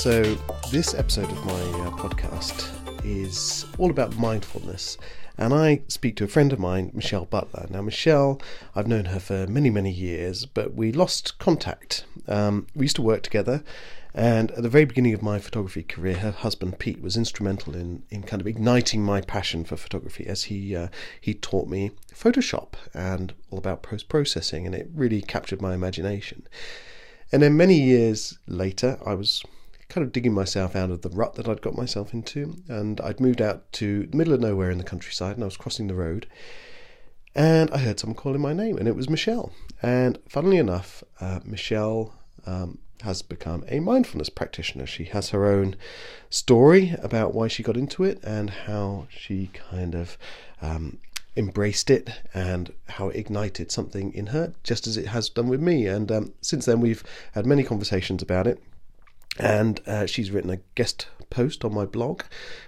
So, this episode of my uh, podcast is all about mindfulness. And I speak to a friend of mine, Michelle Butler. Now, Michelle, I've known her for many, many years, but we lost contact. Um, we used to work together, and at the very beginning of my photography career, her husband Pete was instrumental in, in kind of igniting my passion for photography as he uh, he taught me Photoshop and all about post processing, and it really captured my imagination. And then many years later, I was kind of digging myself out of the rut that I'd got myself into, and I'd moved out to the middle of nowhere in the countryside, and I was crossing the road, and I heard someone calling my name, and it was Michelle. And funnily enough, uh, Michelle um, has become a mindfulness practitioner. She has her own story about why she got into it and how she kind of um, embraced it and how it ignited something in her, just as it has done with me. And um, since then, we've had many conversations about it. And uh, she's written a guest post on my blog,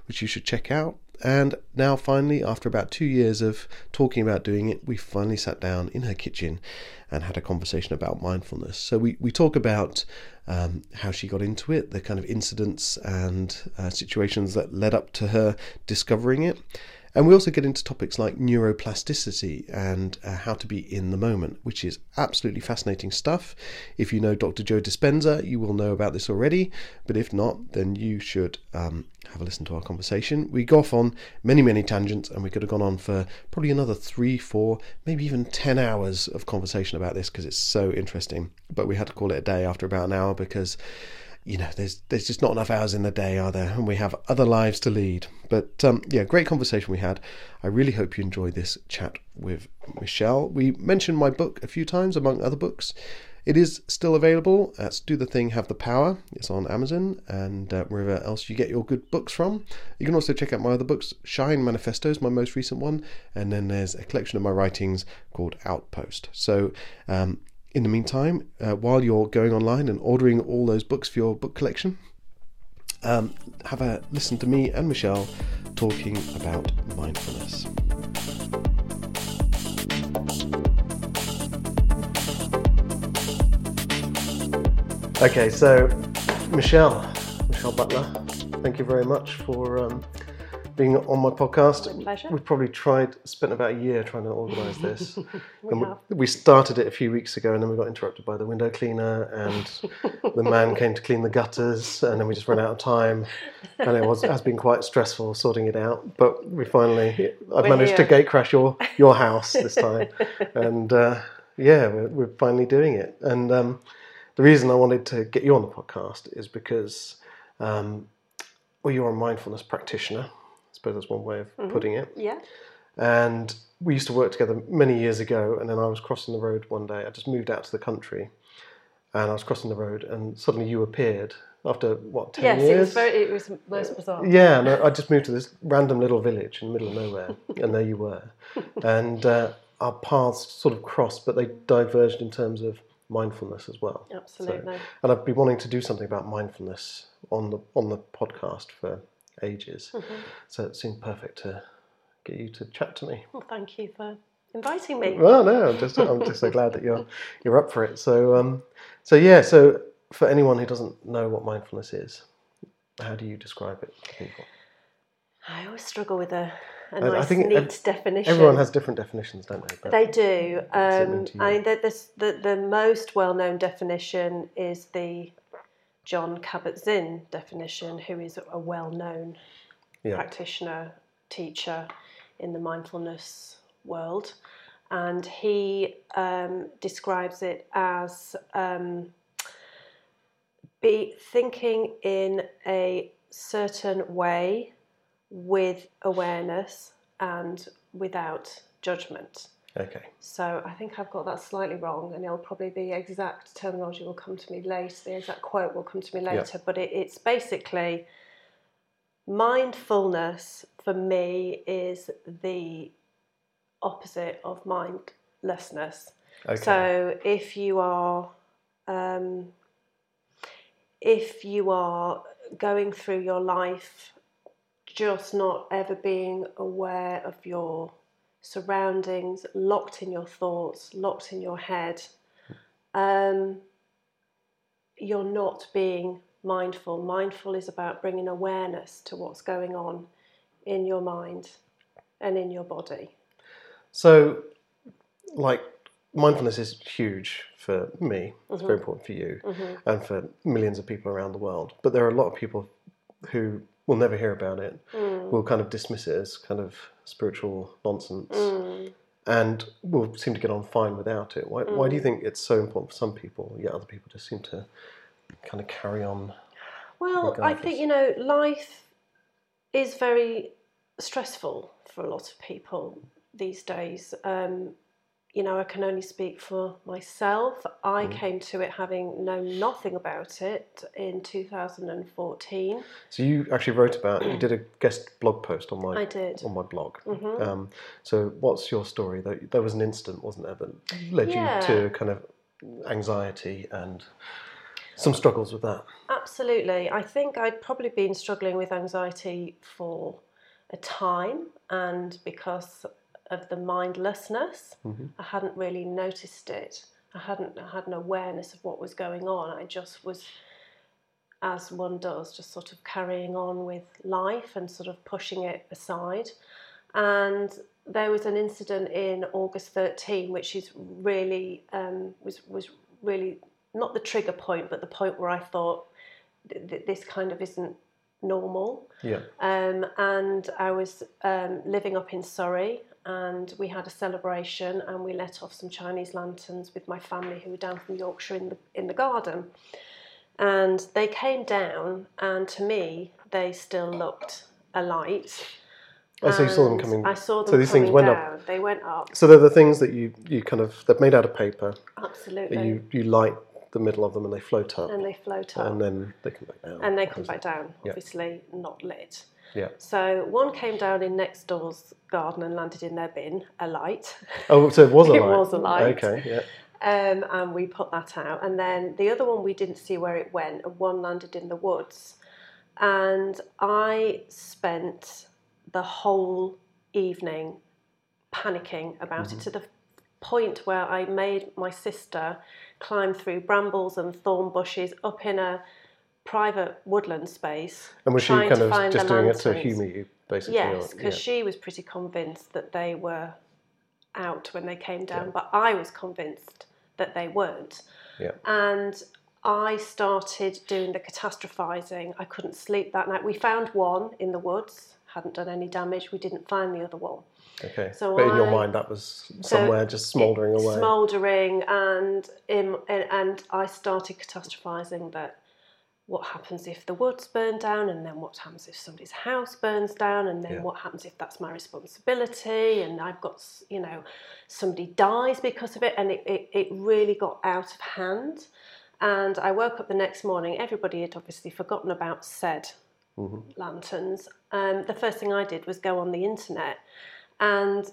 which you should check out. And now, finally, after about two years of talking about doing it, we finally sat down in her kitchen and had a conversation about mindfulness. So, we, we talk about um, how she got into it, the kind of incidents and uh, situations that led up to her discovering it. And we also get into topics like neuroplasticity and uh, how to be in the moment, which is absolutely fascinating stuff. If you know Dr. Joe Dispenza, you will know about this already, but if not, then you should um, have a listen to our conversation. We go off on many, many tangents, and we could have gone on for probably another three, four, maybe even 10 hours of conversation about this because it's so interesting. But we had to call it a day after about an hour because you know, there's there's just not enough hours in the day, are there? And we have other lives to lead. But um, yeah, great conversation we had. I really hope you enjoyed this chat with Michelle. We mentioned my book a few times, among other books. It is still available. That's Do the Thing, Have the Power. It's on Amazon and uh, wherever else you get your good books from. You can also check out my other books. Shine Manifestos, my most recent one, and then there's a collection of my writings called Outpost. So um, in the meantime, uh, while you're going online and ordering all those books for your book collection, um, have a listen to me and Michelle talking about mindfulness. Okay, so Michelle, Michelle Butler, thank you very much for um, being on my podcast. My pleasure. We've probably tried, spent about a year trying to organise this. We have. we started it a few weeks ago, and then we got interrupted by the window cleaner, and the man came to clean the gutters, and then we just ran out of time, and it was has been quite stressful sorting it out. But we finally, I've We're managed to here. gate crash your your house this time, and uh, yeah, we're, we're finally doing it. And um, the reason I wanted to get you on the podcast is because, um, well, you're a mindfulness practitioner. Suppose that's one way of Mm-hmm. putting it. Yeah. And we used to work together many years ago. And then I was crossing the road one day. I just moved out to the country, and I was crossing the road, and suddenly you appeared after what ten Yes, years? it was very. It was most bizarre. Yeah, and I I just moved to this random little village in the middle of nowhere, and there you were. And uh, our paths sort of crossed, but they diverged in terms of mindfulness as well. So- Absolutely. and I've been wanting to do something about mindfulness on the on the podcast for ages. Mm-hmm. So it seemed perfect to get you to chat to me. Well, thank you for inviting me. Well, no, I'm just I'm just so glad that you're you're up for it. So um, so yeah, so for anyone who doesn't know what mindfulness is, how do you describe it to people? I always struggle with a, a I nice, think neat ev- definition. Everyone has different definitions, don't they? But They do. mean Um. I mean, the, the, the, the most well known definition is the Jon Kabat-Zinn definition, who is a well known Yeah. practitioner, teacher in the mindfulness world. And he um, describes it as um, be thinking in a certain way with awareness and without judgment. Okay. So I think I've got that slightly wrong, and it'll probably be exact terminology will come to me later. The exact quote will come to me later, but it, it's basically mindfulness for me is the opposite of mindlessness. Okay. So if you are um, if you are going through your life just not ever being aware of your surroundings, locked in your thoughts, locked in your head, um, you're not being mindful. Mindful is about bringing awareness to what's going on in your mind and in your body. So, like, mindfulness is huge for me. It's very important for you and for millions of people around the world. But there are a lot of people who will never hear about it, mm. We'll kind of dismiss it as kind of spiritual nonsense, mm. and we'll seem to get on fine without it. Why, why do you mm. think it's so important for some people, yet other people just seem to kind of carry on? Well, I think, you know, life is very stressful for a lot of people these days. Um, you know, I can only speak for myself. I came to it having known nothing about it in 2014. So you actually wrote about you did a guest blog post on my I did. Mm-hmm. on my blog. Um, so what's your story? There was an incident, wasn't there, that led Yeah. you to kind of anxiety and some struggles with that. Absolutely. I think I'd probably been struggling with anxiety for a time, and because of the mindlessness, I hadn't really noticed it. I hadn't I had an awareness of what was going on. I just was, as one does, just sort of carrying on with life and sort of pushing it aside. And there was an incident in August 13, which is really um, was was really not the trigger point, but the point where I thought th- th- this kind of isn't normal. Yeah. Um, and I was um, living up in Surrey, and we had a celebration, and we let off some Chinese lanterns with my family who were down from Yorkshire in the in the garden. And they came down, and to me, they still looked alight. Oh, so you saw them coming. I saw them so these coming things went down. up. They went up. So they're the things that you you kind of they're made out of paper. Absolutely. You you light the middle of them and they float up, and they float up. and then they come back down. and they come back down, Yeah. obviously not lit. Yeah. So one came down in next door's garden and landed in their bin, a light. Oh, so it was a light. It was a light. Okay. Yeah. Um, and we put that out. And then the other one we didn't see where it went, and one landed in the woods. And I spent the whole evening panicking about it to the point where I made my sister climb through brambles and thorn bushes up in a private woodland space. And was she kind of just doing it to lanterns. humour you, basically? Yes, because yeah. she was pretty convinced that they were out when they came down, but I was convinced that they weren't. Yeah. And I started doing the catastrophizing. I couldn't sleep that night. We found one in the woods, hadn't done any damage. We didn't find the other one. Okay. So but in your mind, that was somewhere just smouldering away. Smouldering, and, in, and and I started catastrophizing that what happens if the woods burn down, and then what happens if somebody's house burns down, and then Yeah. what happens if that's my responsibility, and I've got you know somebody dies because of it, and it, it, it really got out of hand. And I woke up the next morning. Everybody had obviously forgotten about said lanterns. Um, the first thing I did was go on the internet, and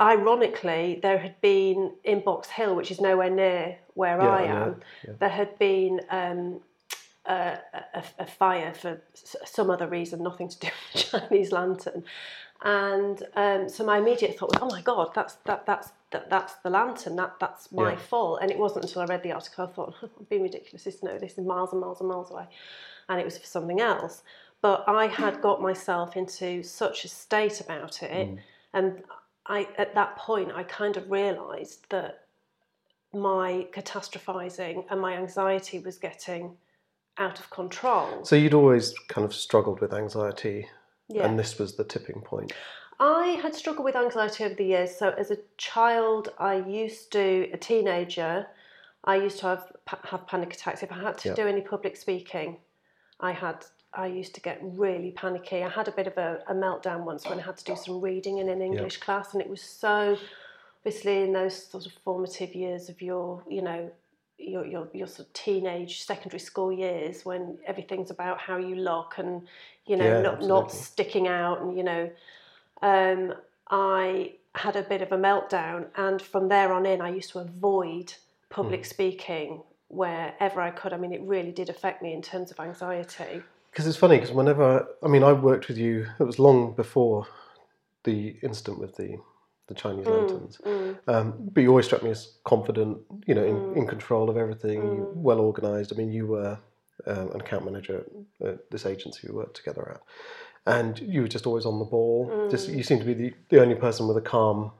ironically, there had been in Box Hill, which is nowhere near where Yeah, I am, there had been um, a, a, a fire for some other reason, nothing to do with the Chinese lantern. And um, so my immediate thought was, "Oh my God, that's that, that's that, that's the lantern. That that's my Yeah. fault." And it wasn't until I read the article I thought, "I'm being ridiculous. This no, this is miles and miles and miles away," and it was for something else. But I had got myself into such a state about it, and I at that point I kind of realised that my catastrophizing and my anxiety was getting out of control. So you'd always kind of struggled with anxiety, Yeah. and this was the tipping point. I had struggled with anxiety over the years. So as a child, I used to, a teenager, I used to have have panic attacks. If I had to Yeah. do any public speaking, I had. I used to get really panicky. I had a bit of a, a meltdown once when I had to do some reading in an English class, and it was so obviously in those sort of formative years of your, you know, your your your sort of teenage secondary school years when everything's about how you look and you know Yeah, not not sticking out and you know um, I had a bit of a meltdown, and from there on in, I used to avoid public Hmm. speaking wherever I could. I mean, it really did affect me in terms of anxiety. Because it's funny, because whenever I mean, I worked with you. It was long before the incident with the the Chinese Mm, lanterns. Um, but you always struck me as confident, you know, in, in control of everything, you well organised. I mean, you were um, an account manager at this agency we worked together at, and you were just always on the ball. Just you seem to be the, the only person with a calm.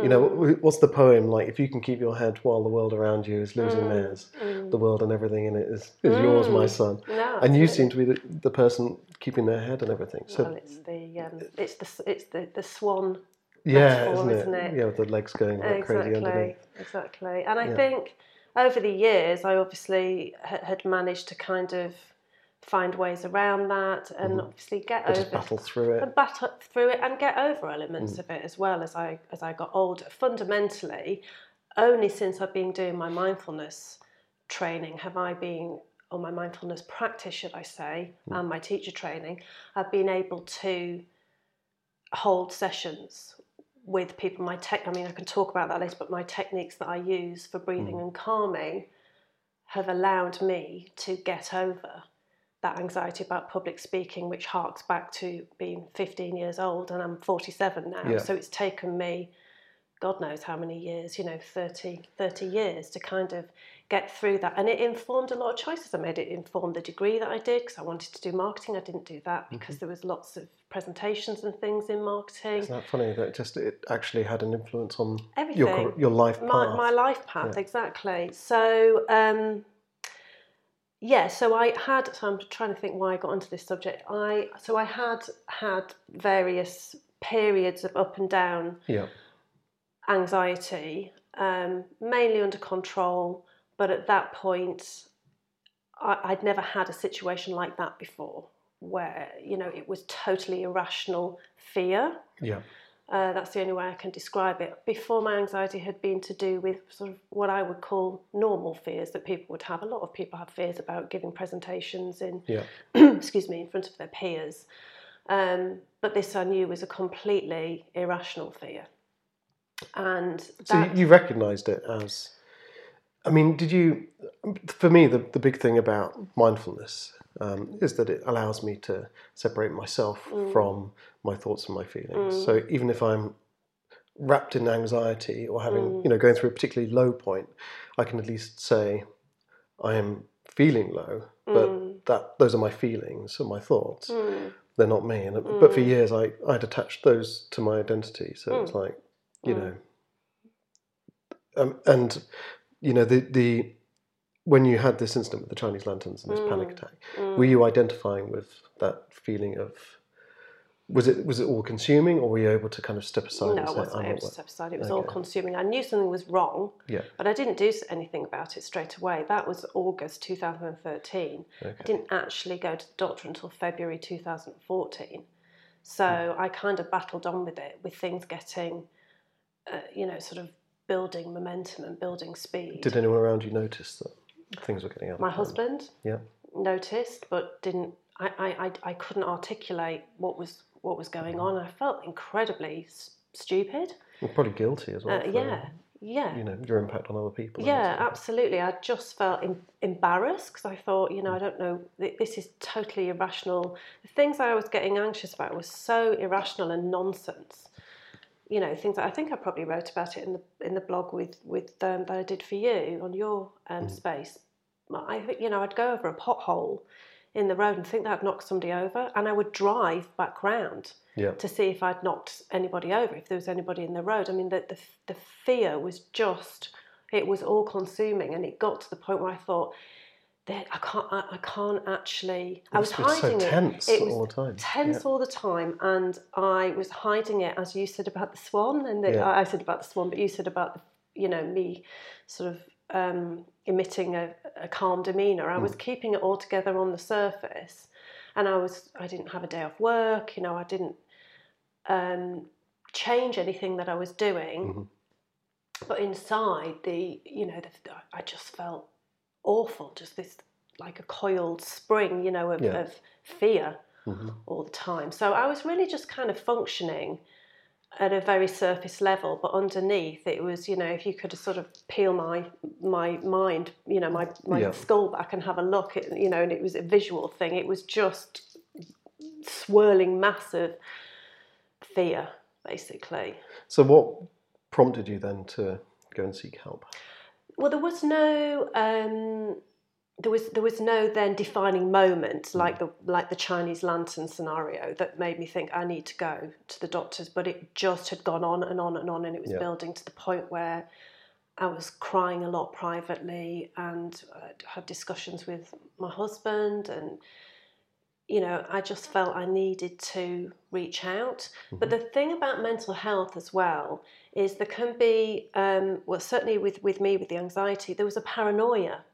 You know, what's the poem like? If you can keep your head while the world around you is losing theirs, the world and everything in it is, is yours, my son. No, and you seem to be the, the person keeping their head and everything. So Well, it's the um, it's the it's the the swan yeah, metaphor, isn't it? isn't it? Yeah, with the legs going like crazy exactly underneath. exactly. And I Yeah. think over the years, I obviously ha- had managed to kind of find ways around that, and obviously get But over just battle through it. and battle through it and get over Mm. elements of it as well as I as I got older. Fundamentally, only since I've been doing my mindfulness training have I been or my mindfulness practice, should I say, Mm. and my teacher training, I've been able to hold sessions with people. My tech, I mean, I can talk about that later, but my techniques that I use for breathing Mm. and calming have allowed me to get over that anxiety about public speaking, which harks back to being 15 years old, and I'm 47 now. Yeah. So it's taken me, God knows how many years, you know, 30, 30 years to kind of get through that. And it informed a lot of choices I made. It informed the degree that I did because I wanted to do marketing. I didn't do that Mm-hmm. because there was lots of presentations and things in marketing. Isn't that funny that just it actually had an influence on your Everything. car- your life path? my, my life path exactly so um yeah so i had so i'm trying to think why i got onto this subject i so i had had various periods of up and down yeah, anxiety um mainly under control but at that point I, i'd never had a situation like that before where you know it was totally irrational fear yeah, uh, that's the only way I can describe it. Before, my anxiety had been to do with sort of what I would call normal fears that people would have. A lot of people have fears about giving presentations in, yeah. excuse me, in front of their peers. Um, but this I knew was a completely irrational fear. And So you, you recognised it as. I mean, did you? For me, the the big thing about mindfulness um, is that it allows me to separate myself Mm. from my thoughts and my feelings. So even if I'm wrapped in anxiety or having, Mm. you know, going through a particularly low point, I can at least say, I am feeling low, but Mm. that those are my feelings and my thoughts. Mm, They're not me. And but for years, I I'd attached those to my identity. So Mm. it's like, you know, um, and you know the the when you had this incident with the Chinese lanterns and this panic Mm. attack, were you identifying with that feeling of? Was it was it all consuming, or were you able to kind of step aside no, I wasn't "I'm able to step aside. It was all consuming. I knew something was wrong, Yeah. but I didn't do anything about it straight away. That was August 2013. I didn't actually go to the doctor until February 2014. So I kind of battled on with it, with things getting, uh, you know, sort of building momentum and building speed. Did anyone around you notice that things were getting out? of My hand? husband Yeah. noticed, but didn't. I, I, I, I couldn't articulate what was what was going on. I felt incredibly s- stupid. You're probably guilty as well. Uh, for, yeah, yeah. You know your impact on other people. Yeah, absolutely. I just felt em- embarrassed because I thought, you know, I don't know, th- this is totally irrational. The things I was getting anxious about was so irrational and nonsense. You know, things that I think I probably wrote about it in the in the blog with with um, that I did for you on your um, space. I you know I'd go over a pothole in the road and think that I'd knocked somebody over, and I would drive back round Yeah. to see if I'd knocked anybody over, if there was anybody in the road. I mean, the, the, the fear was just, it was all consuming. And it got to the point where I thought, I can't, I, I can't actually, I was so hiding it. tense It was all the time. tense all the time. And I was hiding it, as you said about the swan. And the, Yeah. I said about the swan, but you said about, the, you know, me sort of um, emitting a, a calm demeanour. I Mm. was keeping it all together on the surface and I was I didn't have a day off work. You know, I didn't um, change anything that I was doing, Mhm. but inside the you know the, I just felt awful, just this like a coiled spring, you know, of, Yeah. of fear Mhm. all the time. So I was really just kind of functioning at a very surface level, but underneath it was, you know, if you could sort of peel my my mind, you know, my my Yeah. skull back and have a look at, you know, and it was a visual thing. It was just swirling mass of fear, basically. So what prompted you then to go and seek help? Well, there was no um, there was there was no then defining moment like the like the Chinese lantern scenario that made me think I need to go to the doctors, but it just had gone on and on and on, and it was Yeah. building to the point where I was crying a lot privately and uh, had discussions with my husband and you know I just felt I needed to reach out. But the thing about mental health as well is there can be um, well certainly with with me with the anxiety there was a paranoia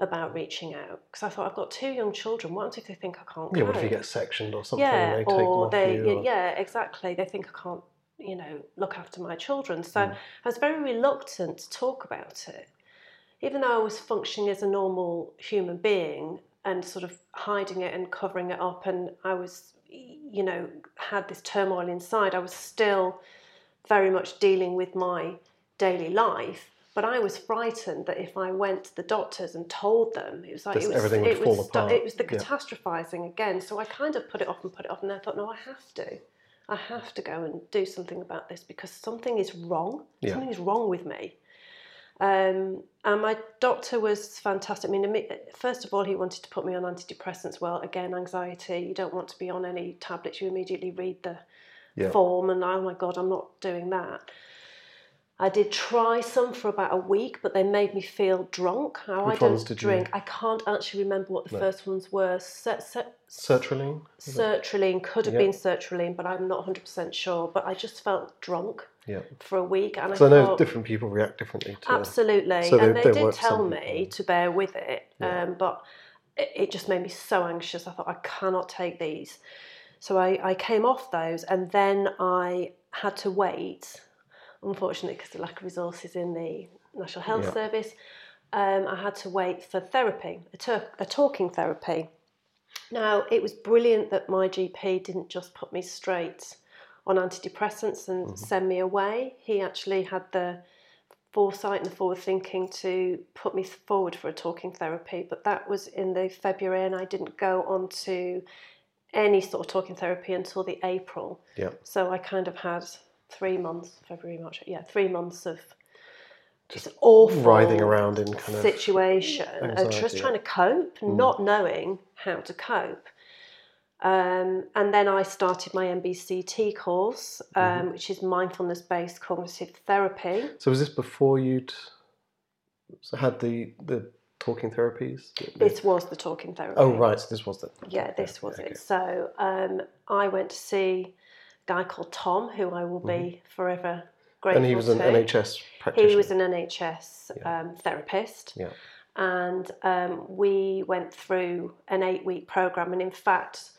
about reaching out because I thought I've got two young children. What if they think I can't Yeah, go? what if you get sectioned or something yeah, they or they you? or- yeah exactly. They think I can't you know look after my children. So Mm. I was very reluctant to talk about it, even though I was functioning as a normal human being and sort of hiding it and covering it up, and I was you know had this turmoil inside. I was still very much dealing with my daily life. But I was frightened that if I went to the doctors and told them, it was like This- it was, everything would it fall was apart. it was the Yeah. catastrophizing again. So I kind of put it off and put it off, and I thought, no, I have to. I have to go and do something about this because something is wrong. Yeah. Something is wrong with me. Um, and my doctor was fantastic. I mean, first of all, he wanted to put me on antidepressants. Well, again, anxiety. You don't want to be on any tablets. You immediately read the Yeah. form, and oh my god, I'm not doing that. I did try some for about a week, but they made me feel drunk. How Which I don't did you- drink. I can't actually remember what the No. first ones were. Se- se- Sertraline? Sertraline could have Yeah. been sertraline, but I'm not 100% sure. But I just felt drunk Yeah. for a week, and I Because I know thought different people react differently to absolutely. So they- and they, they did tell me people. to bear with it, Yeah. um, but it, it just made me so anxious. I thought I cannot take these, so I, I came off those, and then I had to wait. Unfortunately, because of lack of resources in the National Health Yeah. Service, um, I had to wait for therapy, a, tur- a talking therapy. Now, it was brilliant that my GP didn't just put me straight on antidepressants and Mm-hmm. send me away. He actually had the foresight and the forward thinking to put me forward for a talking therapy, but that was in the February, and I didn't go on to any sort of talking therapy until the April. Yeah. So I kind of had three months, February, March, yeah, three months of just awful writhing around in kind of situation of anxiety, just trying to cope, not knowing how to cope. Um, and then I started my MBCT course, um, Mm-hmm. which is mindfulness based cognitive therapy. So was this before you'd had the the talking therapies? This was the talking therapy. Oh right, so this was the Yeah, this was okay. it. So um, I went to see guy called Tom, who I will be forever grateful Mm-hmm. and he was an to. NHS practitioner. He was an NHS um, therapist. Yeah. And um, we went through an eight week program. And in fact,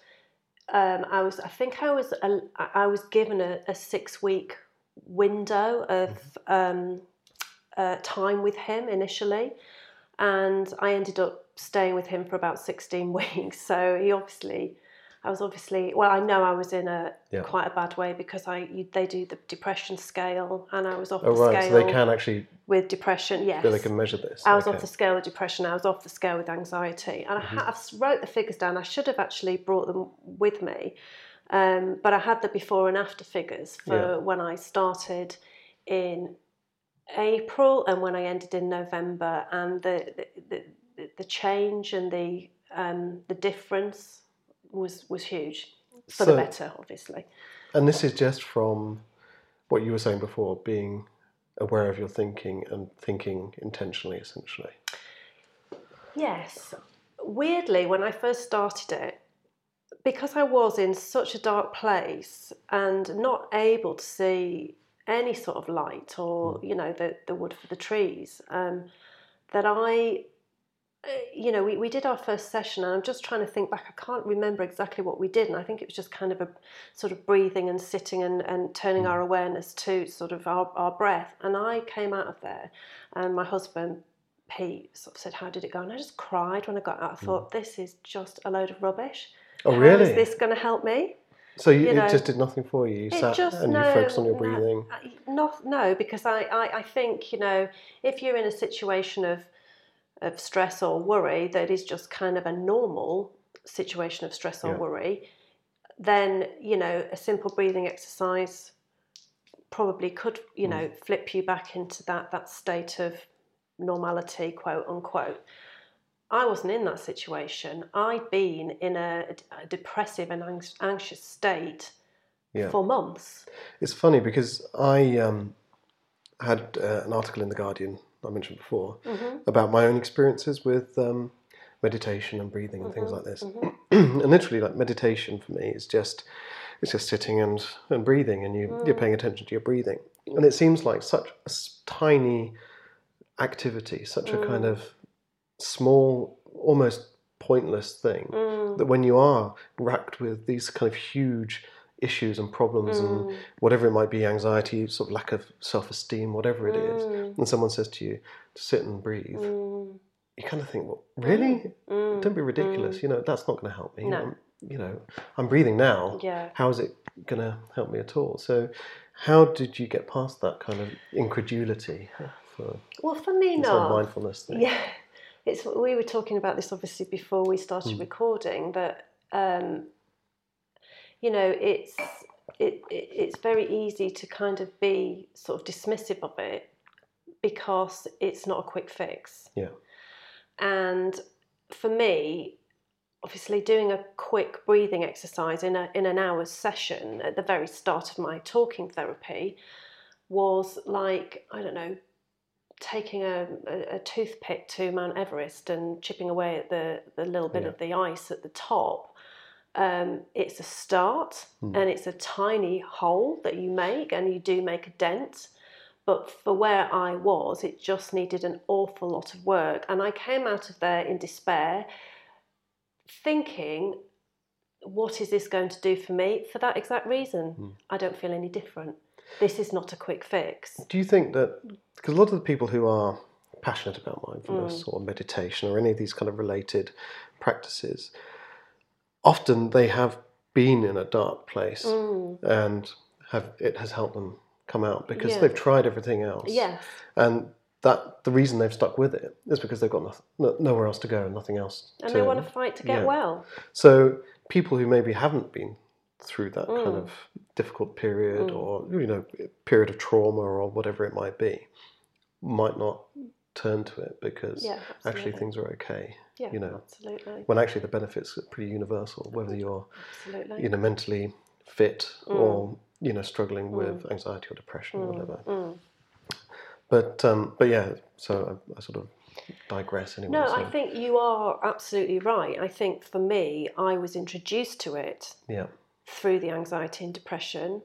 um, I was, I think I was, a, I was given a, a six week window of um, uh, time with him initially. And I ended up staying with him for about 16 weeks. So he obviously, I was obviously, well, I know I was in a Yeah. quite a bad way because I you, they do the depression scale and I was off Oh the right, scale so they can actually with depression. Yes, so they can measure this. I was okay. off the scale with depression. I was off the scale with anxiety, and I, Mm-hmm. I s- wrote the figures down. I should have actually brought them with me, um, but I had the before and after figures for Yeah. when I started in April and when I ended in November, and the the, the, the change and the um, the difference was was huge for the better, obviously. And this is just from what you were saying before, being aware of your thinking and thinking intentionally, essentially. Yes. Weirdly, when I first started it, because I was in such a dark place and not able to see any sort of light or, you know, the, the wood for the trees, um, that I, you know, we, we did our first session and I'm just trying to think back. I can't remember exactly what we did. And I think it was just kind of a sort of breathing and sitting and, and turning mm. our awareness to sort of our, our breath. And I came out of there and my husband, Pete sort of said, How did it go? And I just cried when I got out. I mm. thought, This is just a load of rubbish. Oh, How really? is this going to help me? So you, you know, it just did nothing for you. You sat just and you focused on your breathing. Not no, because I, I, I think you know if you're in a situation of of stress or worry that is just kind of a normal situation of stress or Yeah. worry, then you know a simple breathing exercise probably could you know Mm. flip you back into that that state of normality, quote unquote. I wasn't in that situation. I'd been in a, a depressive and anx- anxious state Yeah. for months. It's funny because I um, had uh, an article in the Guardian I mentioned before mm-hmm. about my own experiences with um, meditation and breathing and things mm-hmm. like this. Mm-hmm. and literally, like meditation for me is just it's just sitting and, and breathing, and you you're paying mm. attention to your breathing. And it seems like such a tiny activity, such a kind of mm. small, almost pointless thing mm. that when you are racked with these kind of huge issues and problems and mm. whatever it might be anxiety sort of lack of self-esteem whatever it is mm. and someone says to you to sit and breathe mm. you kind of think well really? Don't be ridiculous. You know that's not going to help me. No. I'm, you know i'm breathing now. Yeah. how is it going to help me at all? So how did you get past that kind of incredulity for Well, for me, not. mindfulness thing? Yeah, it's we were talking about this obviously before we started Hmm. recording, but um, you know, it's it, it it's very easy to kind of be sort of dismissive of it because it's not a quick fix. yeah And for me, obviously doing a quick breathing exercise in a in an hour's session at the very start of my talking therapy was like I don't know taking a, a, a toothpick to Mount Everest and chipping away at the, the little bit Yeah. of the ice at the top. Um, it's a start hmm. and it's a tiny hole that you make and you do make a dent. But for where I was, it just needed an awful lot of work. And I came out of there in despair, thinking, what is this going to do for me? For that exact reason, hmm. I don't feel any different. This is not a quick fix. Do you think that because a lot of the people who are passionate about mindfulness hmm. or meditation or any of these kind of related practices, often they have been in a dark place and have it has helped them come out because Yeah. they've tried everything else. Yes. And that the reason they've stuck with it is because they've got noth- no, nowhere else to go and nothing else. And to, they want to fight to get yeah. well. So people who maybe haven't been through that Mm. kind of difficult period or you know period of trauma or whatever it might be might not turn to it because Yeah, actually things are okay. Yeah, You know, absolutely. when actually the benefits are pretty universal, whether you're Absolutely. you know mentally fit Mm. or you know struggling with anxiety or depression or whatever. Mm. But um, but yeah, so I, I sort of digress anyway. No, so, I think you are absolutely right. I think for me, I was introduced to it yeah, through the anxiety and depression,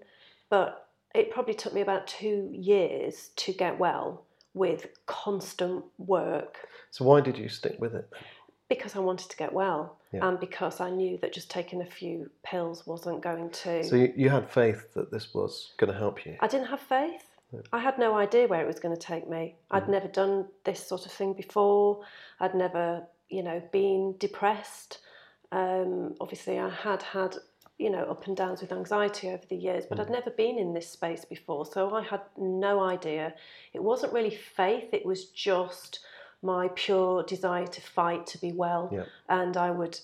but it probably took me about two years to get well with constant work so why did you stick with it? because I wanted to get well Yeah. and because I knew that just taking a few pills wasn't going to. So you, you had faith that this was going to help you. I didn't have faith. I had no idea where it was going to take me. I'd never done this sort of thing before. I'd never, you know, been depressed. Um, obviously, I had had, you know, up and downs with anxiety over the years, but I'd mm. never been in this space before. So I had no idea. It wasn't really faith, it was just my pure desire to fight, to be well. Yeah. And I would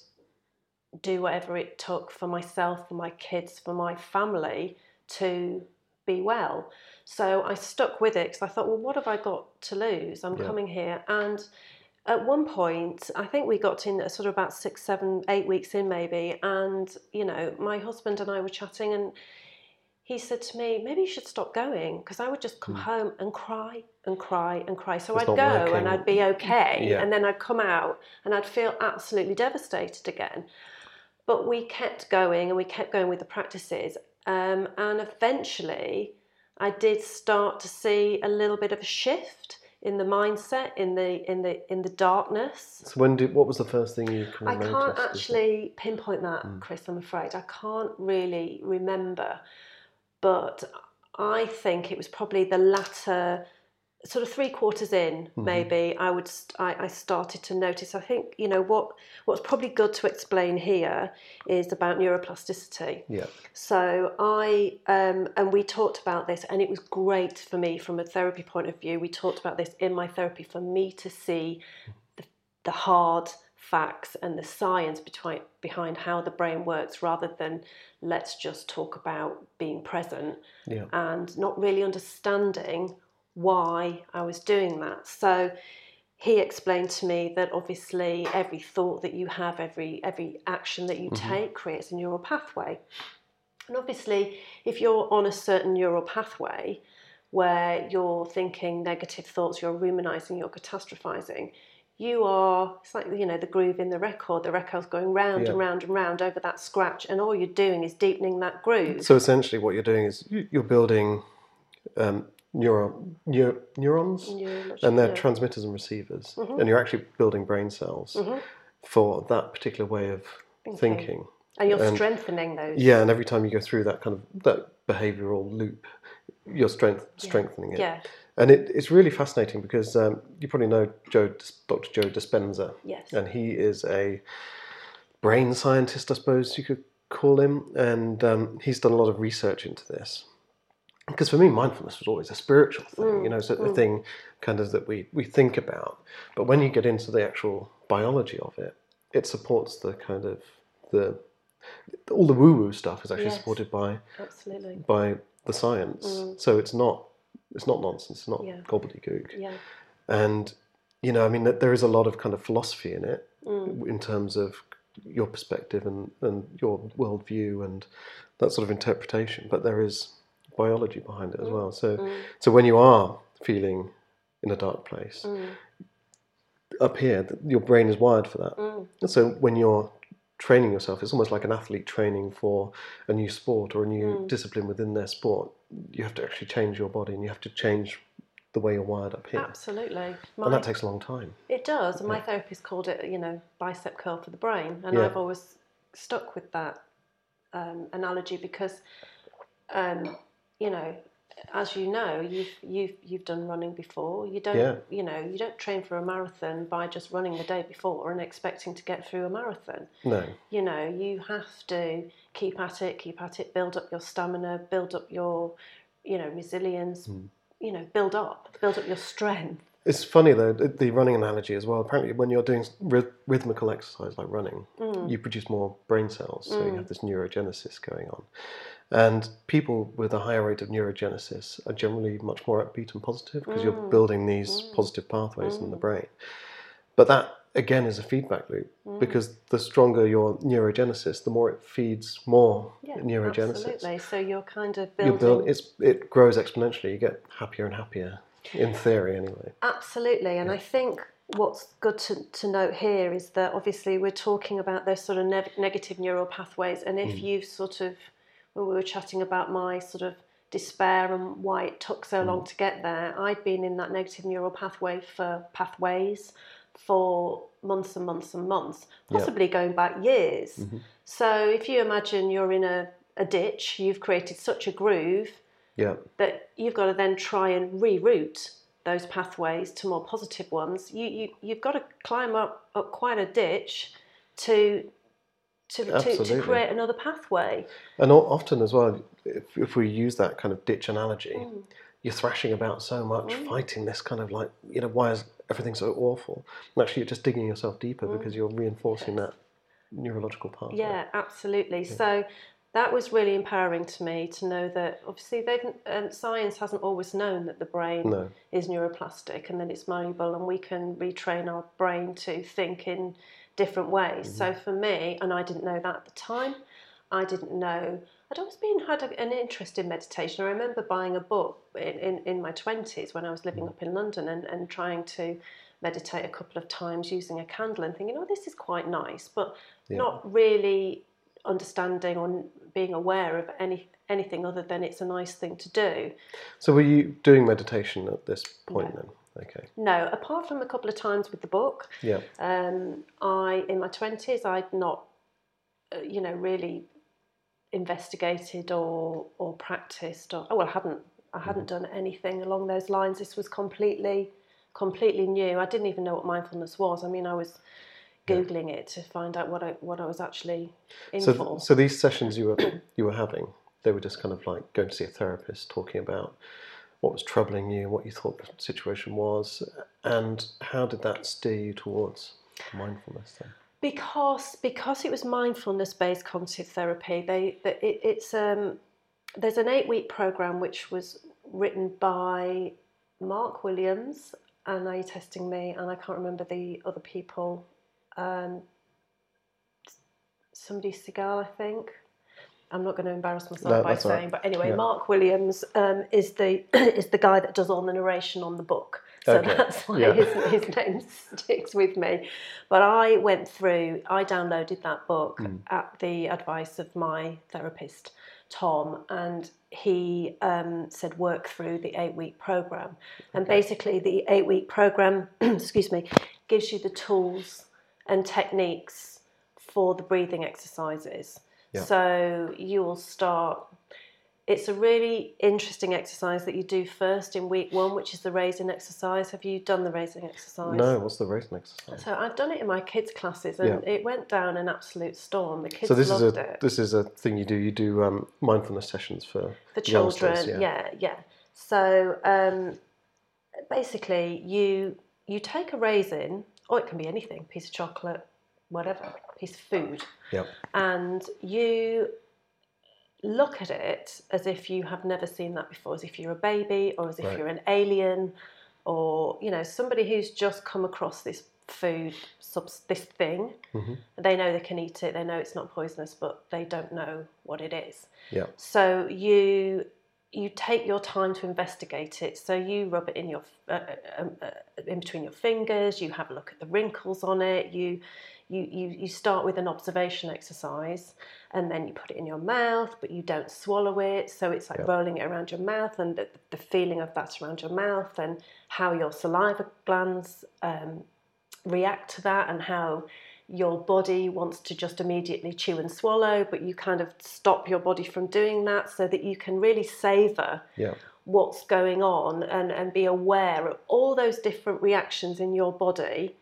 do whatever it took for myself, for my kids, for my family to be well. So I stuck with it because I thought, well, what have I got to lose? I'm Yeah. coming here. And at one point, I think we got in sort of about six, seven, eight weeks in maybe. And, you know, my husband and I were chatting and he said to me, maybe you should stop going because I would just come home and cry and cry and cry. So. It's I'd go working. and I'd be okay. Yeah. And then I'd come out and I'd feel absolutely devastated again. But we kept going and we kept going with the practices. Um, and eventually, I did start to see a little bit of a shift in the mindset, in the in the in the darkness. So when did what was the first thing you kind I can't noticed? actually pinpoint that, Hmm. Chris. I'm afraid I can't really remember, but I think it was probably the latter, sort of three quarters in, Mm-hmm. maybe. I would st- I, I started to notice. I think you know what what's probably good to explain here is about neuroplasticity. Yeah. So I um, and we talked about this, and it was great for me from a therapy point of view. We talked about this in my therapy for me to see the, the hard facts and the science between, behind how the brain works, rather than let's just talk about being present Yeah. and not really understanding why I was doing that. So he explained to me that obviously every thought that you have, every every action that you Mm-hmm. take creates a neural pathway. And obviously, if you're on a certain neural pathway where you're thinking negative thoughts, you're ruminating, you're catastrophizing, you are, it's like, you know, the groove in the record. The record's going round Yeah. and round and round over that scratch, and all you're doing is deepening that groove. So essentially, what you're doing is you- you're building um, neuron, neur- neurons, and they're yeah. transmitters and receivers, Mm-hmm. and you're actually building brain cells for that particular way of thinking. and you're and- strengthening those. Yeah, and every time you go through that kind of that behavioural loop, you're strength, strengthening it. Yeah. And it, it's really fascinating because um, you probably know Joe, Dr. Joe Dispenza. Yes. And he is a brain scientist, I suppose you could call him. And um, he's done a lot of research into this. Because for me, mindfulness was always a spiritual thing, mm, you know, so a mm. thing kind of that we, we think about. But when you get into the actual biology of it, it supports the kind of the all the woo woo stuff is actually Yes. supported by Absolutely. by the science. Mm. So it's not it's not nonsense. It's not Yeah. gobbledygook. Yeah. And you know, I mean, that there is a lot of kind of philosophy in it, Mm. in terms of your perspective and and your worldview and that sort of interpretation. But there is biology behind it as well. So so when you are feeling in a dark place, Mm. up here, your brain is wired for that. And so when you're training yourself, it's almost like an athlete training for a new sport or a new discipline within their sport. You have to actually change your body and you have to change the way you're wired up here. Absolutely. And that takes a long time. it does. And my therapist called it, you know, bicep curl for the brain. And Yeah. I've always stuck with that um, analogy because, um, you know, as you know, you've you've you've done running before. You don't, Yeah. you know, you don't train for a marathon by just running the day before and expecting to get through a marathon. No. you know, you have to keep at it, keep at it, build up your stamina, build up your, you know, resilience, hmm. you know, build up, build up your strength. It's funny though, the running analogy as well. Apparently, when you're doing ryth- rhythmical exercise like running, mm. you produce more brain cells, so you mm. have this neurogenesis going on. And people with a higher rate of neurogenesis are generally much more upbeat and positive because you're mm. building these positive pathways in the brain. But that again is a feedback loop because the stronger your neurogenesis, the more it feeds more neurogenesis. absolutely. So you're kind of building. build it's it grows exponentially. You get happier and happier, in theory anyway. Absolutely, and I think what's good to, to note here is that obviously we're talking about those sort of ne- negative neural pathways, and if mm. you've sort of, when we were chatting about my sort of despair and why it took so long mm. to get there, I'd been in that negative neural pathway for pathways for months and months and months, possibly going back years. Mm-hmm. So if you imagine you're in a, a ditch, you've created such a groove Yeah. that you've got to then try and reroute those pathways to more positive ones. You, you you've got to climb up, up quite a ditch to to, to, to create another pathway. And often as well, if, if we use that kind of ditch analogy, Mm. you're thrashing about so much, fighting this kind of like, you know, why is everything so awful? And actually, you're just digging yourself deeper because you're reinforcing that neurological pathway. Mm. Yeah, absolutely. So that was really empowering to me to know that obviously um, science hasn't always known that the brain No. is neuroplastic and that it's malleable and we can retrain our brain to think in different ways. So for me, and I didn't know that at the time, I didn't know. I'd always been had a, an interest in meditation. I remember buying a book in, in, in my twenties when I was living up in London and, and trying to meditate a couple of times using a candle and thinking, oh, this is quite nice, but not really understanding or being aware of any anything other than it's a nice thing to do. So were you doing meditation at this point then? Okay. No, apart from a couple of times with the book, Yeah. um, I in my twenties I'd not, uh, you know, really investigated or or practiced or oh well, I hadn't I hadn't done anything along those lines. This was completely completely new. I didn't even know what mindfulness was. I mean, I was googling it to find out what I what I was actually in So, for. so these sessions you were you were having, they were just kind of like going to see a therapist, talking about what was troubling you, what you thought the situation was, and how did that steer you towards mindfulness then? because because it was mindfulness based cognitive therapy they, they it, it's um there's an eight week program which was written by mark williams and now you're testing me, and I can't remember the other people. Um, somebody Segal, I think. I'm not going to embarrass myself No, by all right. saying, but anyway, Yeah. Mark Williams um, is the is the guy that does all the narration on the book. So Okay. that's why Yeah. his, his name sticks with me. But I went through, I downloaded that book Mm. at the advice of my therapist, Tom, and he um, said work through the eight week program. And basically, the eight week program, excuse me, gives you the tools and techniques for the breathing exercises. Yeah. So you will start. It's a really interesting exercise that you do first in week one, which is the raisin exercise. Have you done the raisin exercise? No, what's the raisin exercise? So I've done it in my kids' classes, and Yeah. it went down an absolute storm. The kids So this is a it this is a thing you do. You do um, mindfulness sessions for for children. yeah. yeah, yeah. So um, basically, you you take a raisin, or it can be anything, piece of chocolate, whatever, piece of food, Yep. and you look at it as if you have never seen that before, as if you're a baby, or as if Right. you're an alien, or you know somebody who's just come across this food, subs- this thing. Mhm. They know they can eat it. They know it's not poisonous, but they don't know what it is. Yeah. So you you take your time to investigate it. So you rub it in your uh, uh, um, uh, in between your fingers. You have a look at the wrinkles on it. You you you you start with an observation exercise, and then you put it in your mouth, but you don't swallow it. So it's like Yeah. rolling it around your mouth, and the, the feeling of that around your mouth, and how your saliva glands um, react to that, and how your body wants to just immediately chew and swallow, but you kind of stop your body from doing that so that you can really savor Yeah. what's going on and, and be aware of all those different reactions in your body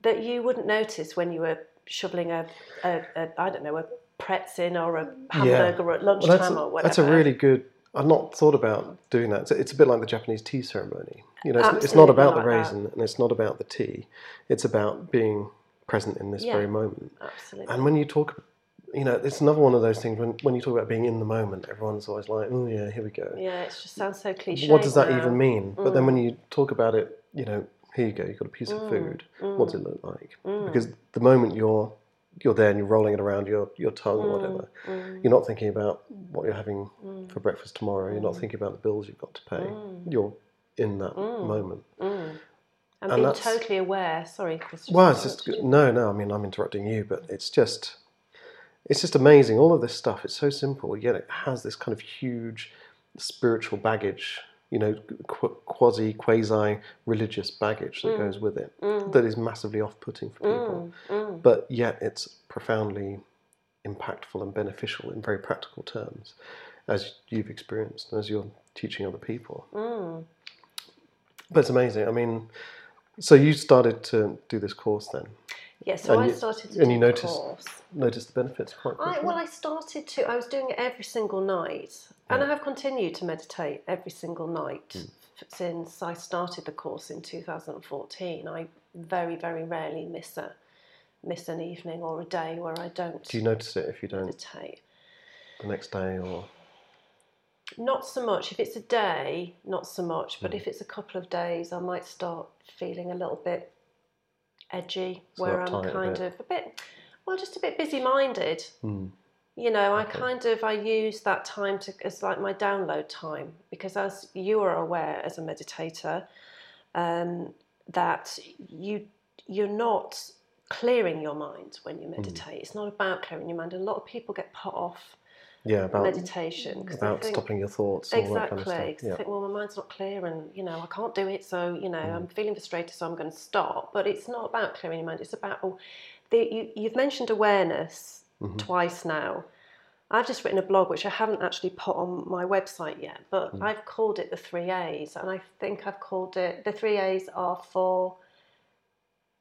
that you wouldn't notice when you were shoveling a, a, a I don't know, a pretz in or a hamburger at lunchtime Well, or whatever. that's a really good. I've not thought about doing that. It's, it's a bit like the Japanese tea ceremony. You know, it's, it's not about the that. raisin and it's not about the tea. It's about being present in this Yeah. very moment. Absolutely. And when you talk, you know, it's another one of those things. When when you talk about being in the moment, everyone's always like, "Oh yeah, here we go." yeah, it just sounds so cliche. what does that now. even mean? But then Mm. when you talk about it, you know, here you go, you've got a piece of mm, food. What does mm. it look like? Mm. Because the moment you're you're there and you're rolling it around your, your tongue or whatever, Mm. you're not thinking about what you're having for breakfast tomorrow. You're not thinking about the bills you've got to pay. You're in that moment. Mm. And, And being totally aware. Sorry, Chris. Well, it's just no, no. I mean, I'm interrupting you, but it's just, it's just amazing. All of this stuff. It's so simple, yet it has this kind of huge spiritual baggage. You know, qu- quasi, quasi religious baggage that goes with it. That is massively off-putting for people, but yet it's profoundly impactful and beneficial in very practical terms, as you've experienced as you're teaching other people. Mm. But it's amazing. I mean, so you started to do this course then? Yeah, so And I you- started to and do you noticed- course. Notice the benefits quite I, well, I started to. I was doing it every single night, and I have continued to meditate every single night hmm. f- since I started the course in 2014. I very, very rarely miss a miss an evening or a day where I don't Do you notice it if you don't meditate. the next day or? Not so much. If it's a day, not so much. But if it's a couple of days, I might start feeling a little bit edgy, So where I'm kind of a bit, well, just a bit busy-minded. Hmm. You know, I kind of I use that time to as like my download time because as you are aware as a meditator, um, that you you're not clearing your mind when Hmm. you meditate. It's not about clearing your mind. A lot of people get put off Yeah, about meditation 'cause about think- stopping your thoughts. and all that Exactly. kind of stuff. I think, well, my mind's not clear, and you know, I can't do it. So you know, Mm. I'm feeling frustrated, so I'm going to stop. But it's not about clearing your mind. It's about oh, the, you, you've mentioned awareness Mm-hmm. twice now. I've just written a blog which I haven't actually put on my website yet, but Mm. I've called it the three A's, and I think I've called it the three A's are for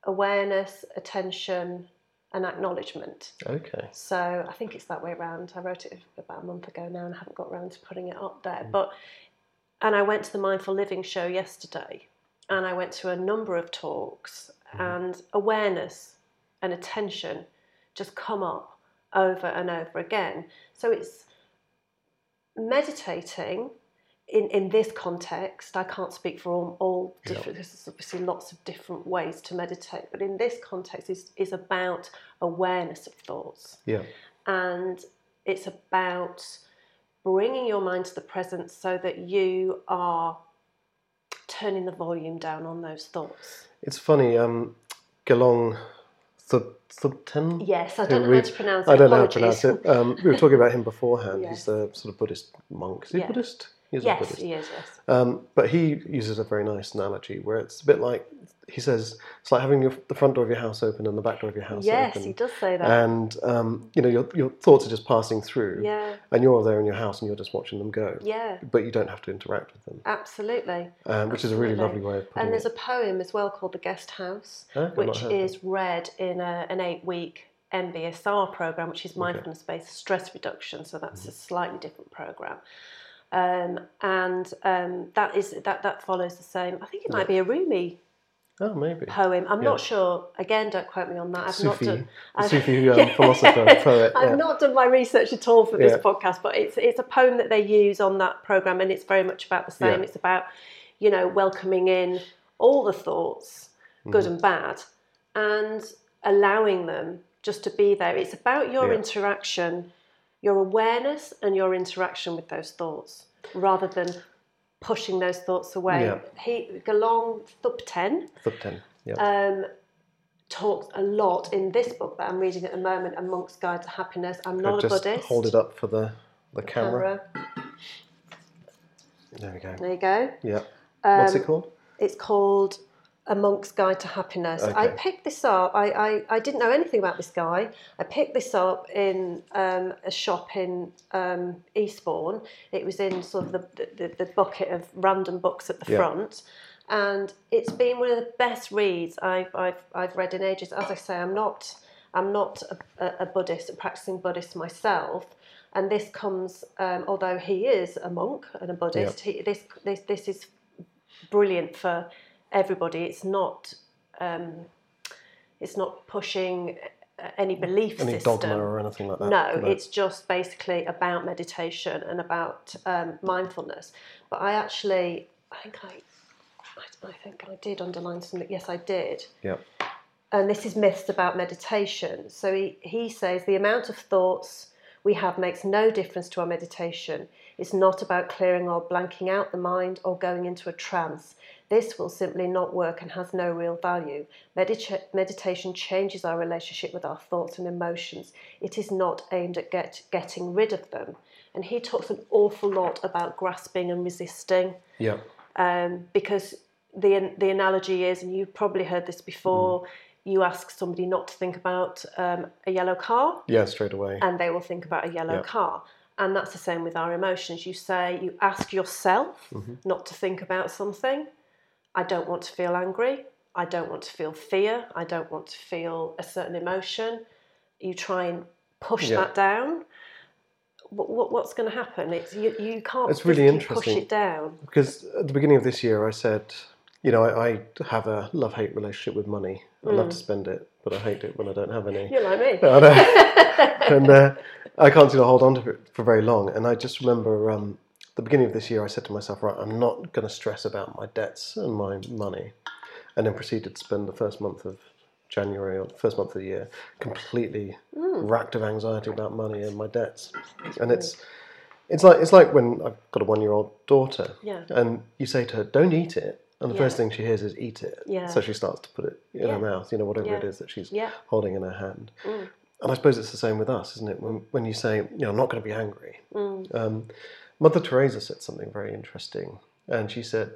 awareness, attention, and acknowledgement. Okay. So I think it's that way around. I wrote it about a month ago now and I haven't got around to putting it up there. Mm. But and I went to the Mindful Living show yesterday and I went to a number of talks mm-hmm. and awareness and attention just come up over and over again. So it's meditating in, in this context, I can't speak for all, all different, there's obviously lots of different ways to meditate, but in this context is, is about awareness of thoughts. Yeah. And it's about bringing your mind to the present so that you are turning the volume down on those thoughts. It's funny, um, Gelong Thub- Thubten? Yes, I don't know how to pronounce it. I don't know how to pronounce it. Um, we were talking about him beforehand. Yes. He's the sort of Buddhist monk. Is he Yeah. Buddhist? He is a Yes, Buddhist. he is, yes. Um, but he uses a very nice analogy where it's a bit like he says it's like having your, the front door of your house open and the back door of your house Yes, open. he does say that. And um, you know your your thoughts are just passing through, yeah, and you're there in your house and you're just watching them go. yeah, But you don't have to interact with them, absolutely. um, which is a really lovely way of putting And there's it. a poem as well called The Guest House, Ah, which is read in a, an eight week MBSR program, which is mindfulness based stress reduction. So that's Mm-hmm. a slightly different program. Um, and um, that is that that follows the same. I think it might be a Rumi oh maybe poem. I'm Yeah. not sure. Again, don't quote me on that. I've not done. I've- Sufi um, philosopher poet. I've yeah. not done my research at all for this podcast, but it's it's a poem that they use on that program, and it's very much about the same. It's about you know welcoming in all the thoughts, good Mm-hmm. and bad, and allowing them just to be there. It's about your interaction, your awareness, and your interaction with those thoughts, rather than pushing those thoughts away. Yeah. He Gelong Thupten Thubten. Yeah. um, talks a lot in this book that I'm reading at the moment, A Monk's Guide to Happiness. I'm not a just Buddhist. hold it up for the the camera. Camera. There we go. There you go. Yeah. What's Um, it called? It's called A Monk's Guide to Happiness. I picked this up. I, I, I didn't know anything about this guy. I picked this up in um, a shop in um, Eastbourne. It was in sort of the, the, the bucket of random books at the Yeah. front. And it's been one of the best reads I've, I've, I've read in ages. As I say, I'm not, I'm not a, a Buddhist, a practicing Buddhist myself. And this comes, um, although he is a monk and a Buddhist, he, this, this, this is brilliant for everybody. It's not um, it's not pushing any belief Any system. dogma or anything like that? No, it's just basically about meditation and about um, mindfulness. But I actually, I think I, I, I think I did underline something. Yes, I did. yeah. And this is myths about meditation. So he, he says the amount of thoughts we have makes no difference to our meditation. It's not about clearing or blanking out the mind or going into a trance. This will simply not work and has no real value. Medita- meditation changes our relationship with our thoughts and emotions. It is not aimed at get, getting rid of them. And he talks an awful lot about grasping and resisting Yeah. um, because the the analogy is, and you've probably heard this before. You ask somebody not to think about um, a yellow car, Yeah. Straight away. and they will think about a yellow Yeah. car. And that's the same with our emotions. You say, you ask yourself Mm-hmm. not to think about something. I don't want to feel angry. I don't want to feel fear. I don't want to feel a certain emotion. You try and push Yeah. that down. What, what, what's going to happen? It's you, you can't It's really interesting. push it down. Because at the beginning of this year, I said, you know, I, I have a love hate relationship with money. I love to spend it, but I hate it when I don't have any. You're like me. And uh, I can't seem to hold on to it for very long. And I just remember um, the beginning of this year, I said to myself, right, I'm not going to stress about my debts and my money. And then proceeded to spend the first month of January or the first month of the year completely racked of anxiety about money and my debts. And it's it's like it's like when I've got a one year old daughter Yeah. and you say to her, Don't eat it and the first thing she hears is eat it. Yeah. So she starts to put it in Yeah. her mouth, you know, whatever it Yeah. is that she's Yeah. holding in her hand. Mm. And I suppose it's the same with us, isn't it? When, when you say, you know, I'm not going to be angry. Mm. Um, Mother Teresa said something very interesting. And she said,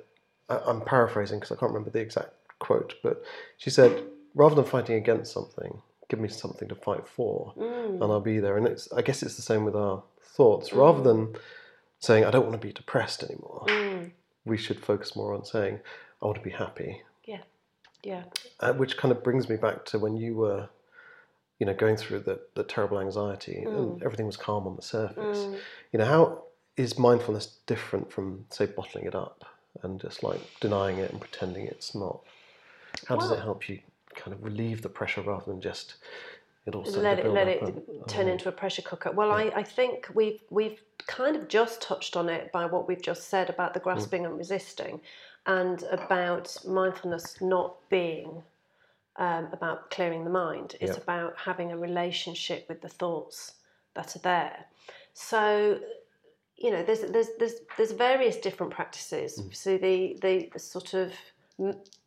I, I'm paraphrasing because I can't remember the exact quote, but she said, rather than fighting against something, give me something to fight for Mm. and I'll be there. And it's, I guess it's the same with our thoughts. Rather than saying, I don't want to be depressed anymore, Mm. We should focus more on saying, I want to be happy. Yeah. Yeah. Uh, which kind of brings me back to when you were, you know, going through the, the terrible anxiety and everything was calm on the surface. Mm. You know, how is mindfulness different from, say, bottling it up and just like denying it and pretending it's not? How does Well- it help you kind of relieve the pressure rather than just it starting let it let it and- turn into a pressure cooker. Well, I, I think we've we've kind of just touched on it by what we've just said about the grasping and resisting, and about mindfulness not being um, about clearing the mind. It's Yeah. about having a relationship with the thoughts that are there. So, you know, there's there's there's there's various different practices. So the, the the sort of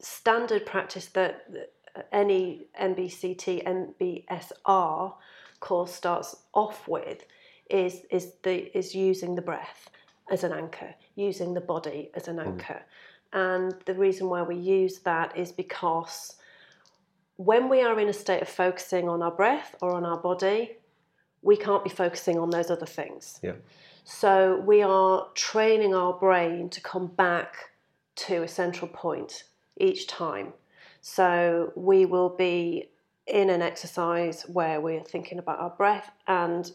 standard practice that any MBCT MBSR course starts off with is is the is using the breath as an anchor, using the body as an mm. anchor. And the reason why we use that is because when we are in a state of focusing on our breath or on our body, we can't be focusing on those other things. Yeah. So we are training our brain to come back to a central point each time. So we will be in an exercise where we're thinking about our breath and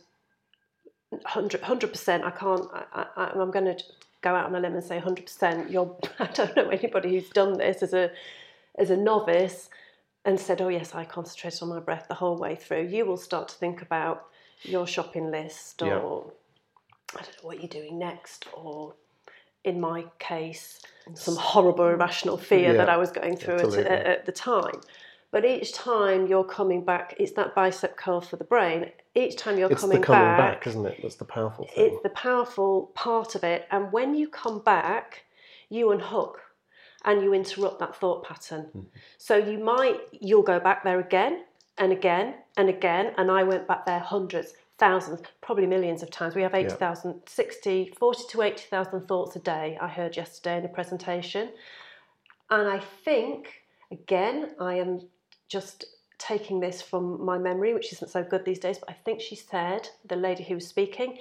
100 percent. I can't. I, I, I'm going to go out on a limb and say 100 percent. You're. I don't know anybody who's done this as a as a novice and said, "Oh yes, I concentrated on my breath the whole way through." You will start to think about your shopping list or Yeah. I don't know what you're doing next or. In my case, some horrible irrational fear that I was going through at, at, at the time. But each time you're coming back, it's that bicep curl for the brain. Each time you're It's coming, the coming back, back, isn't it? That's the powerful thing. it's the powerful part of it. And when you come back, you unhook and you interrupt that thought pattern. Mm-hmm. So you might, you'll go back there again and again and again. And I went back there hundreds, thousands, probably millions of times. We have 80,000, 60, 40 to 80,000 thoughts a day, I heard yesterday in a presentation. And I think, again, I am just taking this from my memory, which isn't so good these days, but I think she said, the lady who was speaking,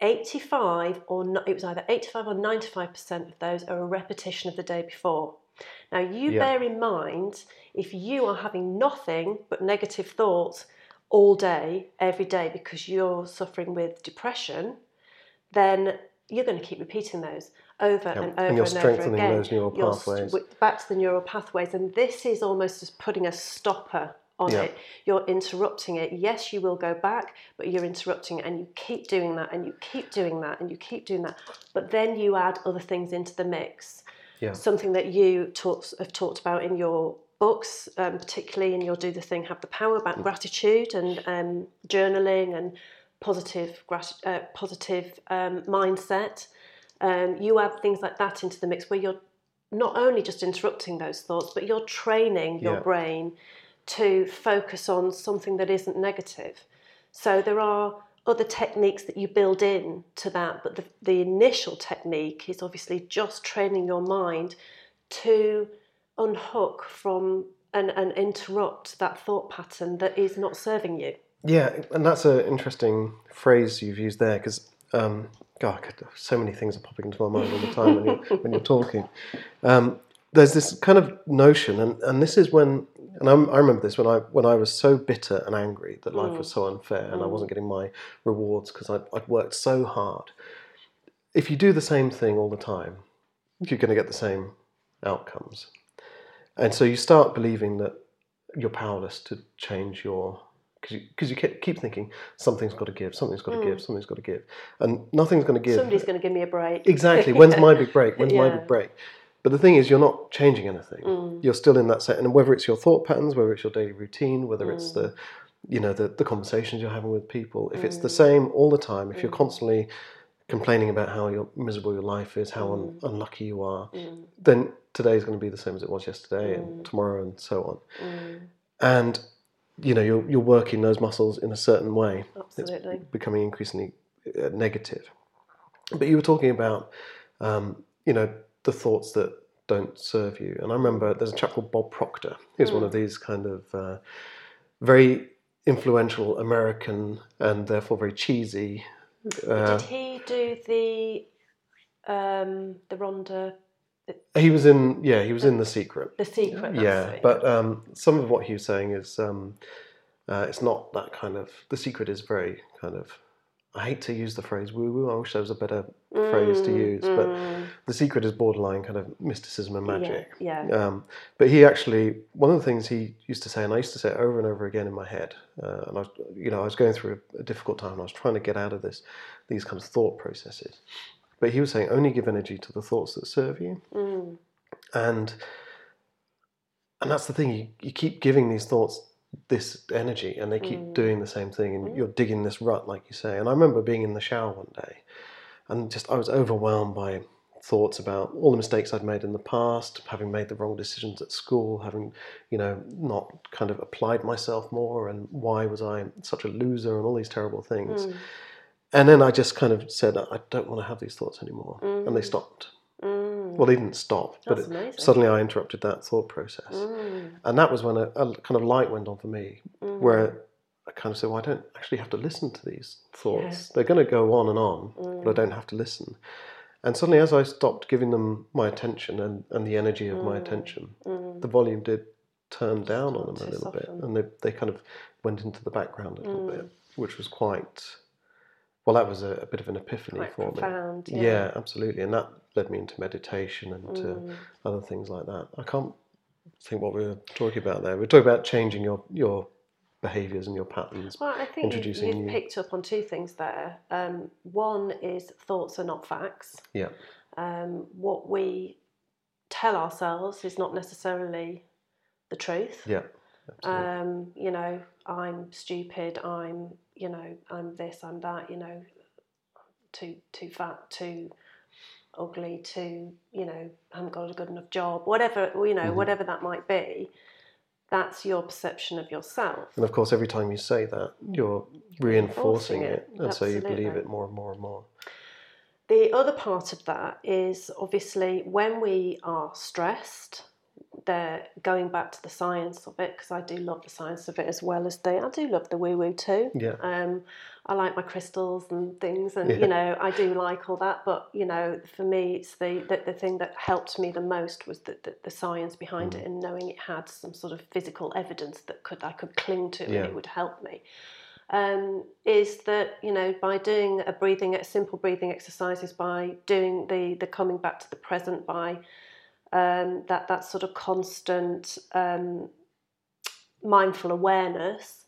85 or no, it was either 85 or 95% of those are a repetition of the day before. Now, you Yeah. bear in mind if you are having nothing but negative thoughts all day, every day, because you're suffering with depression, then you're going to keep repeating those over and over and and, you're over strengthening again. those neural You're pathways. st- back to the neural pathways, and this is almost just putting a stopper on it. You're interrupting it. Yes, you will go back, but you're interrupting it, and you keep doing that, and you keep doing that, and you keep doing that. But then you add other things into the mix. Yeah. Something that you have talked about in your books, um, particularly in your Do the Thing, Have the Power about Mm. gratitude and um, journaling and positive, grat- uh, positive um, mindset. Um, you add things like that into the mix where you're not only just interrupting those thoughts, but you're training your Yeah. brain to focus on something that isn't negative. So there are other techniques that you build in to that, but the, the initial technique is obviously just training your mind to unhook from and, and interrupt that thought pattern that is not serving you. Yeah, and that's an interesting phrase you've used there because, um, God, could- so many things are popping into my mind all the time when you're, when you're talking. Um, there's this kind of notion, and, and this is when, and I'm, I remember this when I when I was so bitter and angry that life was so unfair and I wasn't getting my rewards because I'd, I'd worked so hard. If you do the same thing all the time, you're going to get the same outcomes, and so you start believing that you're powerless to change your because you, cause you keep thinking something's got to give, something's got to give, mm. something's got to give, and nothing's going to give. Somebody's going to give me a break. Exactly. When's my big break? When's my big break? But the thing is, you're not changing anything. Mm. You're still in that set, and whether it's your thought patterns, whether it's your daily routine, whether it's the, mm. you know, the the conversations you're having with people, if it's the same all the time, if you're constantly complaining about how miserable your life is, how un- unlucky you are, then today's going to be the same as it was yesterday, and tomorrow, and so on. And you know, you're you're working those muscles in a certain way. Absolutely. becoming increasingly uh, negative. But you were talking about, um, you know, the thoughts that don't serve you. And I remember there's a chap called Bob Proctor. He's one of these kind of uh, very influential American and therefore very cheesy. Uh, Did he do the um, the Rhonda, he was in, yeah, he was in The Secret. the secret? Yeah, but um, some of what he was saying is um, uh, it's not that kind of. The Secret is very kind of I hate to use the phrase woo woo. I wish there was a better phrase to use, but the secret is borderline kind of mysticism and magic. Mm, Yeah. Um, but he actually, one of the things he used to say, and I used to say it over and over again in my head, uh, and I, was, you know, I was going through a, a difficult time, and I was trying to get out of this, these kind of thought processes. But he was saying, only give energy to the thoughts that serve you, Mm. and and that's the thing. You, you keep giving these thoughts this energy, and they keep Mm. doing the same thing, and you're digging this rut, like you say. And I remember being in the shower one day, and just I was overwhelmed by thoughts about all the mistakes I'd made in the past, having made the wrong decisions at school, having you know not kind of applied myself more, and why was I such a loser, and all these terrible things. Mm. And then I just kind of said, I don't want to have these thoughts anymore, and they Mm. stopped. Mm. Well, they didn't stop, but it, suddenly I interrupted that thought process, Mm. and that was when a, a kind of light went on for me, Mm. where I kind of said, well, I don't actually have to listen to these thoughts. They're going to go on and on, but I Mm. don't have to listen. And suddenly, as I stopped giving them my attention and, and the energy of my Mm. attention, Mm. the volume did turn down on them a little bit, and they, they kind of went into the background a little Mm. bit, which was quite well. That was a, a bit of an epiphany Quite for profound. me. Yeah. absolutely, and that led me into meditation and to Mm. other things like that. I can't think what we were talking about there. We are talking about changing your your behaviours and your patterns. Well, I think you've, introducing you've new- picked up on two things there. Um, one is thoughts are not facts. Yeah, Um, what we tell ourselves is not necessarily the truth. yeah. Um, you know, I'm stupid. I'm, you know, I'm this. I'm that. You know, too too fat. Too ugly. Too, you know, haven't got a good enough job. Whatever you know, Mhm. whatever that might be. That's your perception of yourself. and of course, every time you say that, you're reinforcing Reinforcing it, it, and so you believe it more and more and more. The other part of that is obviously when we are stressed, they're going back to the science of it because I do love the science of it as well as the I do love the woo woo too. Yeah, Um, I like my crystals and things, and Yeah. you know I do like all that. But you know, for me, it's the the, the thing that helped me the most was the, the, the science behind Mm. it and knowing it had some sort of physical evidence that could I could cling to Yeah. and it would help me. Um, is that you know by doing a breathing, a simple breathing exercises, by doing the the coming back to the present, by um, that that sort of constant um, mindful awareness,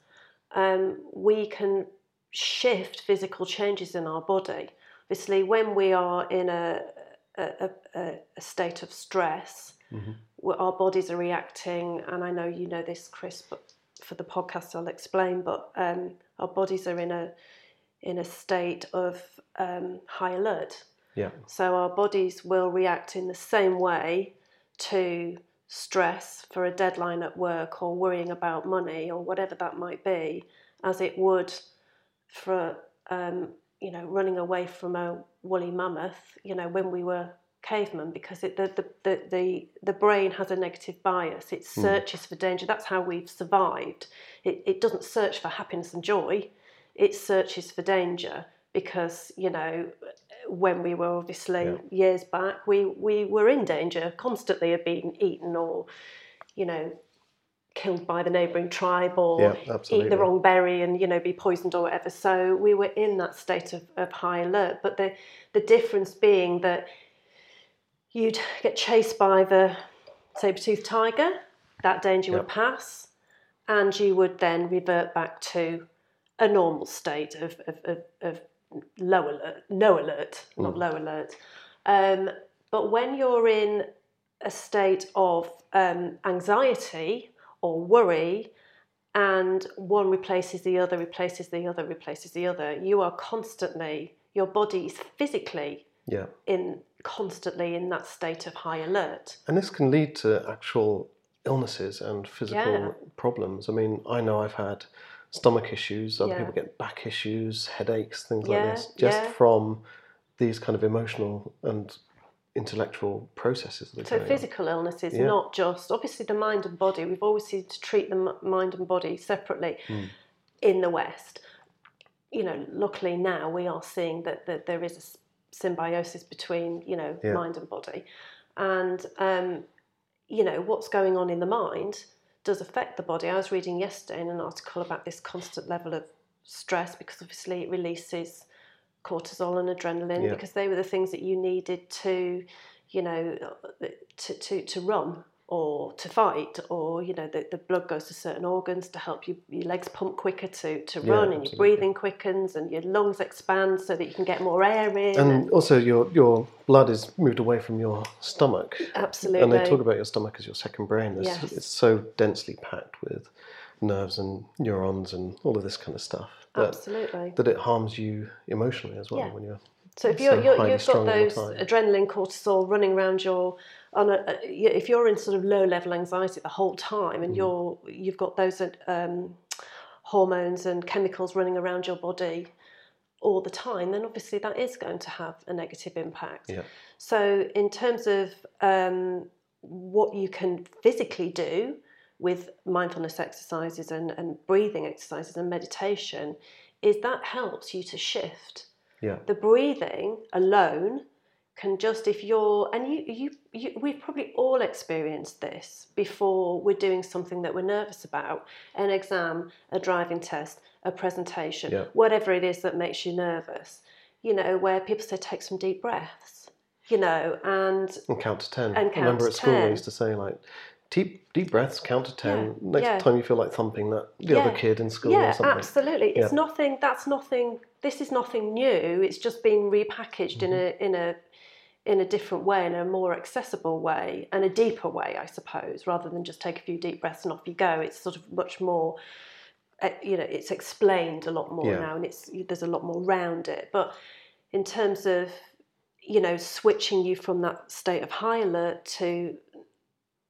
um, we can shift physical changes in our body. Obviously, when we are in a a, a, a state of stress, Mhm. our bodies are reacting, and I know you know this, Chris, but for the podcast I'll explain. But um, our bodies are in a in a state of um, high alert. Yeah, So our bodies will react in the same way to stress for a deadline at work or worrying about money or whatever that might be, as it would for um, you know running away from a woolly mammoth. You know when we were cavemen, because it, the, the, the, the, the brain has a negative bias. It searches for danger. That's how we've survived. It, it doesn't search for happiness and joy. It searches for danger because you know when we were obviously Yeah. years back, we, we were in danger constantly of being eaten or, you know, killed by the neighbouring tribe or Yeah, eat the wrong berry and, you know, be poisoned or whatever. So we were in that state of, of high alert. But the, the difference being that you'd get chased by the saber-toothed tiger, that danger Yeah. would pass, and you would then revert back to a normal state of, of, of, of low alert, no alert, not Mm. low alert. Um, but when you're in a state of um, anxiety or worry, and one replaces the other, replaces the other, replaces the other, you are constantly, your body is physically yeah. in constantly in that state of high alert. And this can lead to actual illnesses and physical Yeah. problems. I mean, I know I've had stomach issues, other Yeah. people get back issues, headaches, things Yeah, like this, just yeah. from these kind of emotional and intellectual processes that So going on. physical illness is not just obviously the mind and body. We've always seen to treat the mind and body separately Mm. in the West. You know, luckily now we are seeing that, that there is a symbiosis between you know mind and body, and um, you know what's going on in the mind does affect the body. I was reading yesterday in an article about this constant level of stress because obviously it releases cortisol and adrenaline Yeah. because they were the things that you needed to, you know, uh, to, to, to run or to fight or you know the, the blood goes to certain organs to help you, your legs pump quicker to, to Yeah, run and your breathing quickens and your lungs expand so that you can get more air in And also, your your blood is moved away from your stomach, absolutely and they talk about your stomach as your second brain. There's, Yes. It's so densely packed with nerves and neurons and all of this kind of stuff that absolutely that it harms you emotionally as well Yeah. when you're So if you're, you're, highly you've got strung all the those adrenaline, cortisol running around your, on a, if you're in sort of low level anxiety the whole time, Mm. and you're you've got those um, hormones and chemicals running around your body all the time, then obviously that is going to have a negative impact. Yeah. So in terms of um, what you can physically do with mindfulness exercises and, and breathing exercises and meditation, is that helps you to shift yeah the breathing alone can just if you're and you, you you we've probably all experienced this before we're doing something that we're nervous about an exam a driving test a presentation Yeah. whatever it is that makes you nervous you know where people say take some deep breaths you know and and count to ten. And I remember count at school 10. they used to say like. Deep, deep breaths. Count to ten. Yeah, Next yeah. time you feel like thumping that the other kid in school yeah or something. absolutely it's nothing that's nothing this is nothing new it's just been repackaged in a in a in a different way in a more accessible way and a deeper way i suppose rather than just take a few deep breaths and off you go it's sort of much more uh, you know it's explained a lot more Yeah. now and it's there's a lot more round it but in terms of you know switching you from that state of high alert to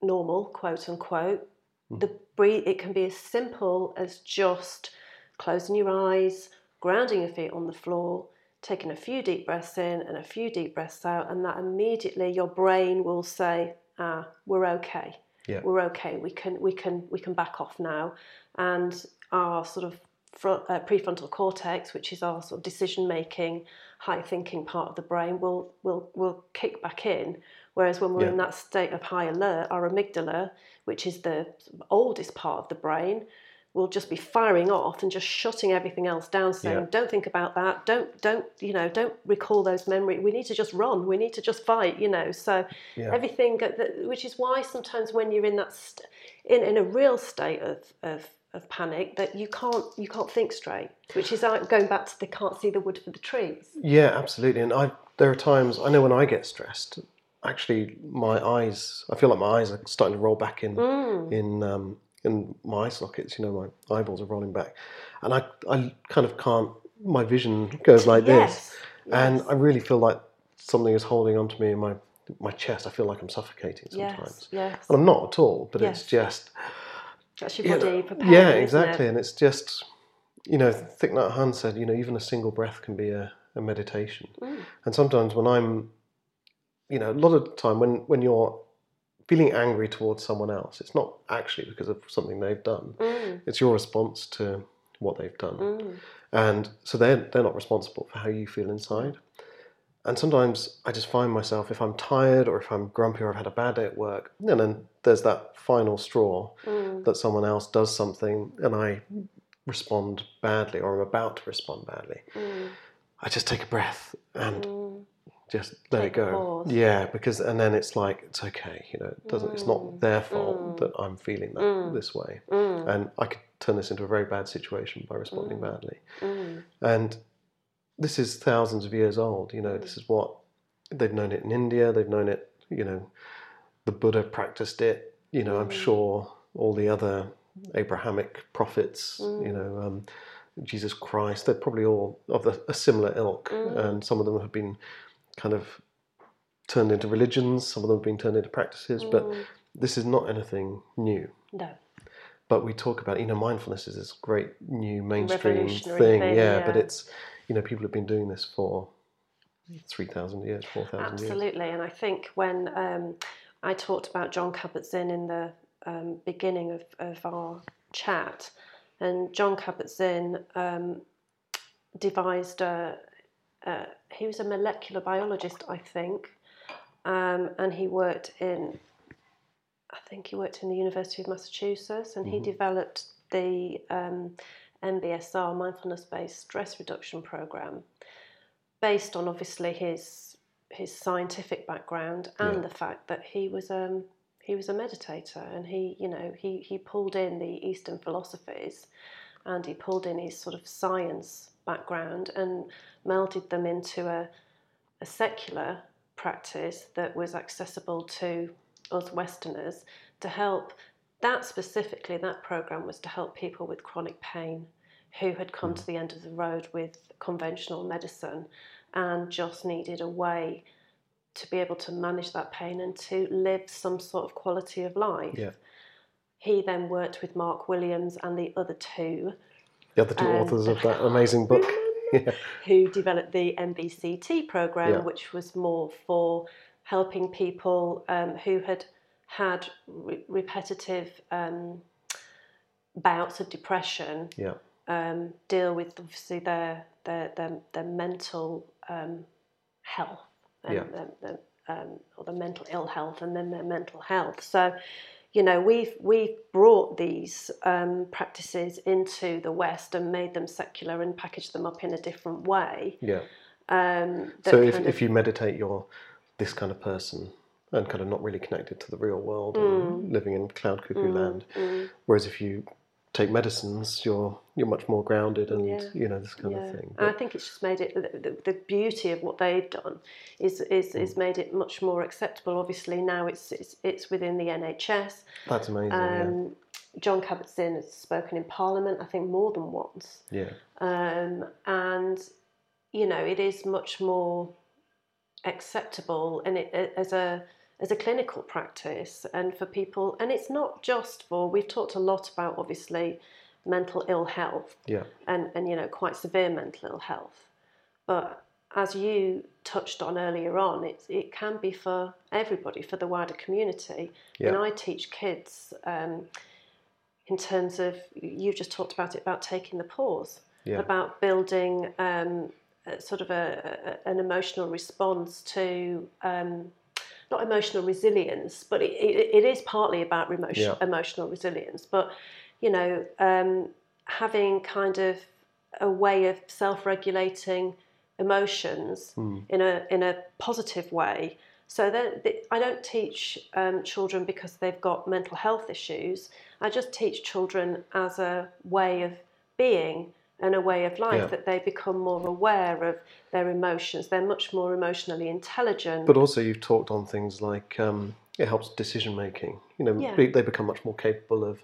normal quote unquote Mm. the breathe it can be as simple as just closing your eyes grounding your feet on the floor taking a few deep breaths in and a few deep breaths out and that immediately your brain will say ah we're okay Yeah. we're okay we can we can we can back off now and our sort of front, uh, prefrontal cortex which is our sort of decision making high thinking part of the brain will will will kick back in whereas when we're Yeah. in that state of high alert our amygdala which is the oldest part of the brain will just be firing off and just shutting everything else down saying Yeah. don't think about that don't don't you know don't recall those memories we need to just run we need to just fight you know so Yeah. everything which is why sometimes when you're in that st- in, in a real state of, of of panic that you can't you can't think straight which is like going back to they can't see the wood for the trees Yeah, absolutely. And I there are times I know when I get stressed, actually my eyes I feel like my eyes are starting to roll back in Mm. in um, in my eye sockets. You know, my eyeballs are rolling back, and I I kind of can't. My vision goes like this, yes and yes, I really feel like something is holding onto me in my my chest. I feel like I'm suffocating sometimes, yes yes and I'm not at all. But it's just that's your you body know, preparing yeah, isn't it? exactly. And it's just, you know, Thich Nhat Hanh said, you know, even a single breath can be a, a meditation. Mm. And sometimes when I'm, you know, a lot of the time when, when you're feeling angry towards someone else, it's not actually because of something they've done. Mm, It's your response to what they've done. mm. And so they're, they're not responsible for how you feel inside. And sometimes I just find myself, if I'm tired or if I'm grumpy or I've had a bad day at work, and then there's that final straw Mm. that someone else does something and I respond badly or I'm about to respond badly. Mm. I just take a breath and Mm. Just let Take it go. pause. Yeah, because and then it's like it's okay, you know, it doesn't it's not Mm. their fault Mm. that I'm feeling that Mm. this way. Mm. And I could turn this into a very bad situation by responding Mm. badly. Mm. And this is thousands of years old. You know, this is what they've known it in India. They've known it. You know, the Buddha practiced it. You know, I'm Mm. sure all the other Abrahamic prophets. You Mm. know, um, Jesus Christ. They're probably all of the, a similar ilk, Mm. and some of them have been kind of turned into religions. Some of them have been turned into practices. But Mm. this is not anything new. no But we talk about, you know, mindfulness is this great new mainstream thing, thing, yeah, But it's, you know, people have been doing this for three thousand years, four thousand years. Absolutely, and I think when um, I talked about Jon Kabat-Zinn in the um, beginning of, of our chat, and Jon Kabat-Zinn um, devised a, a, he was a molecular biologist, I think, um, and he worked in, I think he worked in the University of Massachusetts, and he developed the um, MBSR, mindfulness-based stress reduction program based on obviously his his scientific background and Yeah. the fact that he was um he was a meditator and he you know he he pulled in the Eastern philosophies and he pulled in his sort of science background and melded them into a a secular practice that was accessible to us Westerners to help. That specifically, that program was to help people with chronic pain who had come hmm. to the end of the road with conventional medicine and just needed a way to be able to manage that pain and to live some sort of quality of life. Yeah. He then worked with Mark Williams and the other two The other two Um, authors of that amazing book. yeah. who developed the MBCT program, Yeah. which was more for helping people um, who had had re- repetitive um, bouts of depression Yeah. um, deal with obviously their their their, their mental um, health and Yeah. the, the, um, or the mental ill health and then their mental health. So, you know, we've we've brought these um, practices into the West and made them secular and packaged them up in a different way. Yeah. Um, So if, kind if you meditate, you're this kind of person and kind of not really connected to the real world Mm. and living in cloud cuckoo land. Whereas if you take medicines, you're you're much more grounded and Yeah. you know this kind yeah, of thing. and I think it's just made it the, the, beauty of what they've done is is, Mm. is made it much more acceptable. Obviously now it's it's, it's within the NHS. that's amazing. yeah. Um, Jon Kabat-Zinn has spoken in Parliament, I think more than once, Yeah. um, and you know it is much more acceptable and it as a as a clinical practice and for people and it's not just for we've talked a lot about obviously mental ill health Yeah. and, and you know quite severe mental ill health. But as you touched on earlier on, it, it can be for everybody, for the wider community. yeah. And I teach kids um, in terms of you just talked about it about taking the pause, Yeah. about building um, a, sort of a, a, an emotional response to. Um, not emotional resilience, but it, it, it is partly about emotion, Yeah. emotional resilience. But you know, um, having kind of a way of self-regulating emotions Hmm. in a in a positive way. So that- I don't teach um, children because they've got mental health issues. I just teach children as a way of being and a way of life Yeah. that they become more aware of their emotions. They're much more emotionally intelligent. But also, you've talked on things like um, it helps decision making. You know, Yeah. they become much more capable of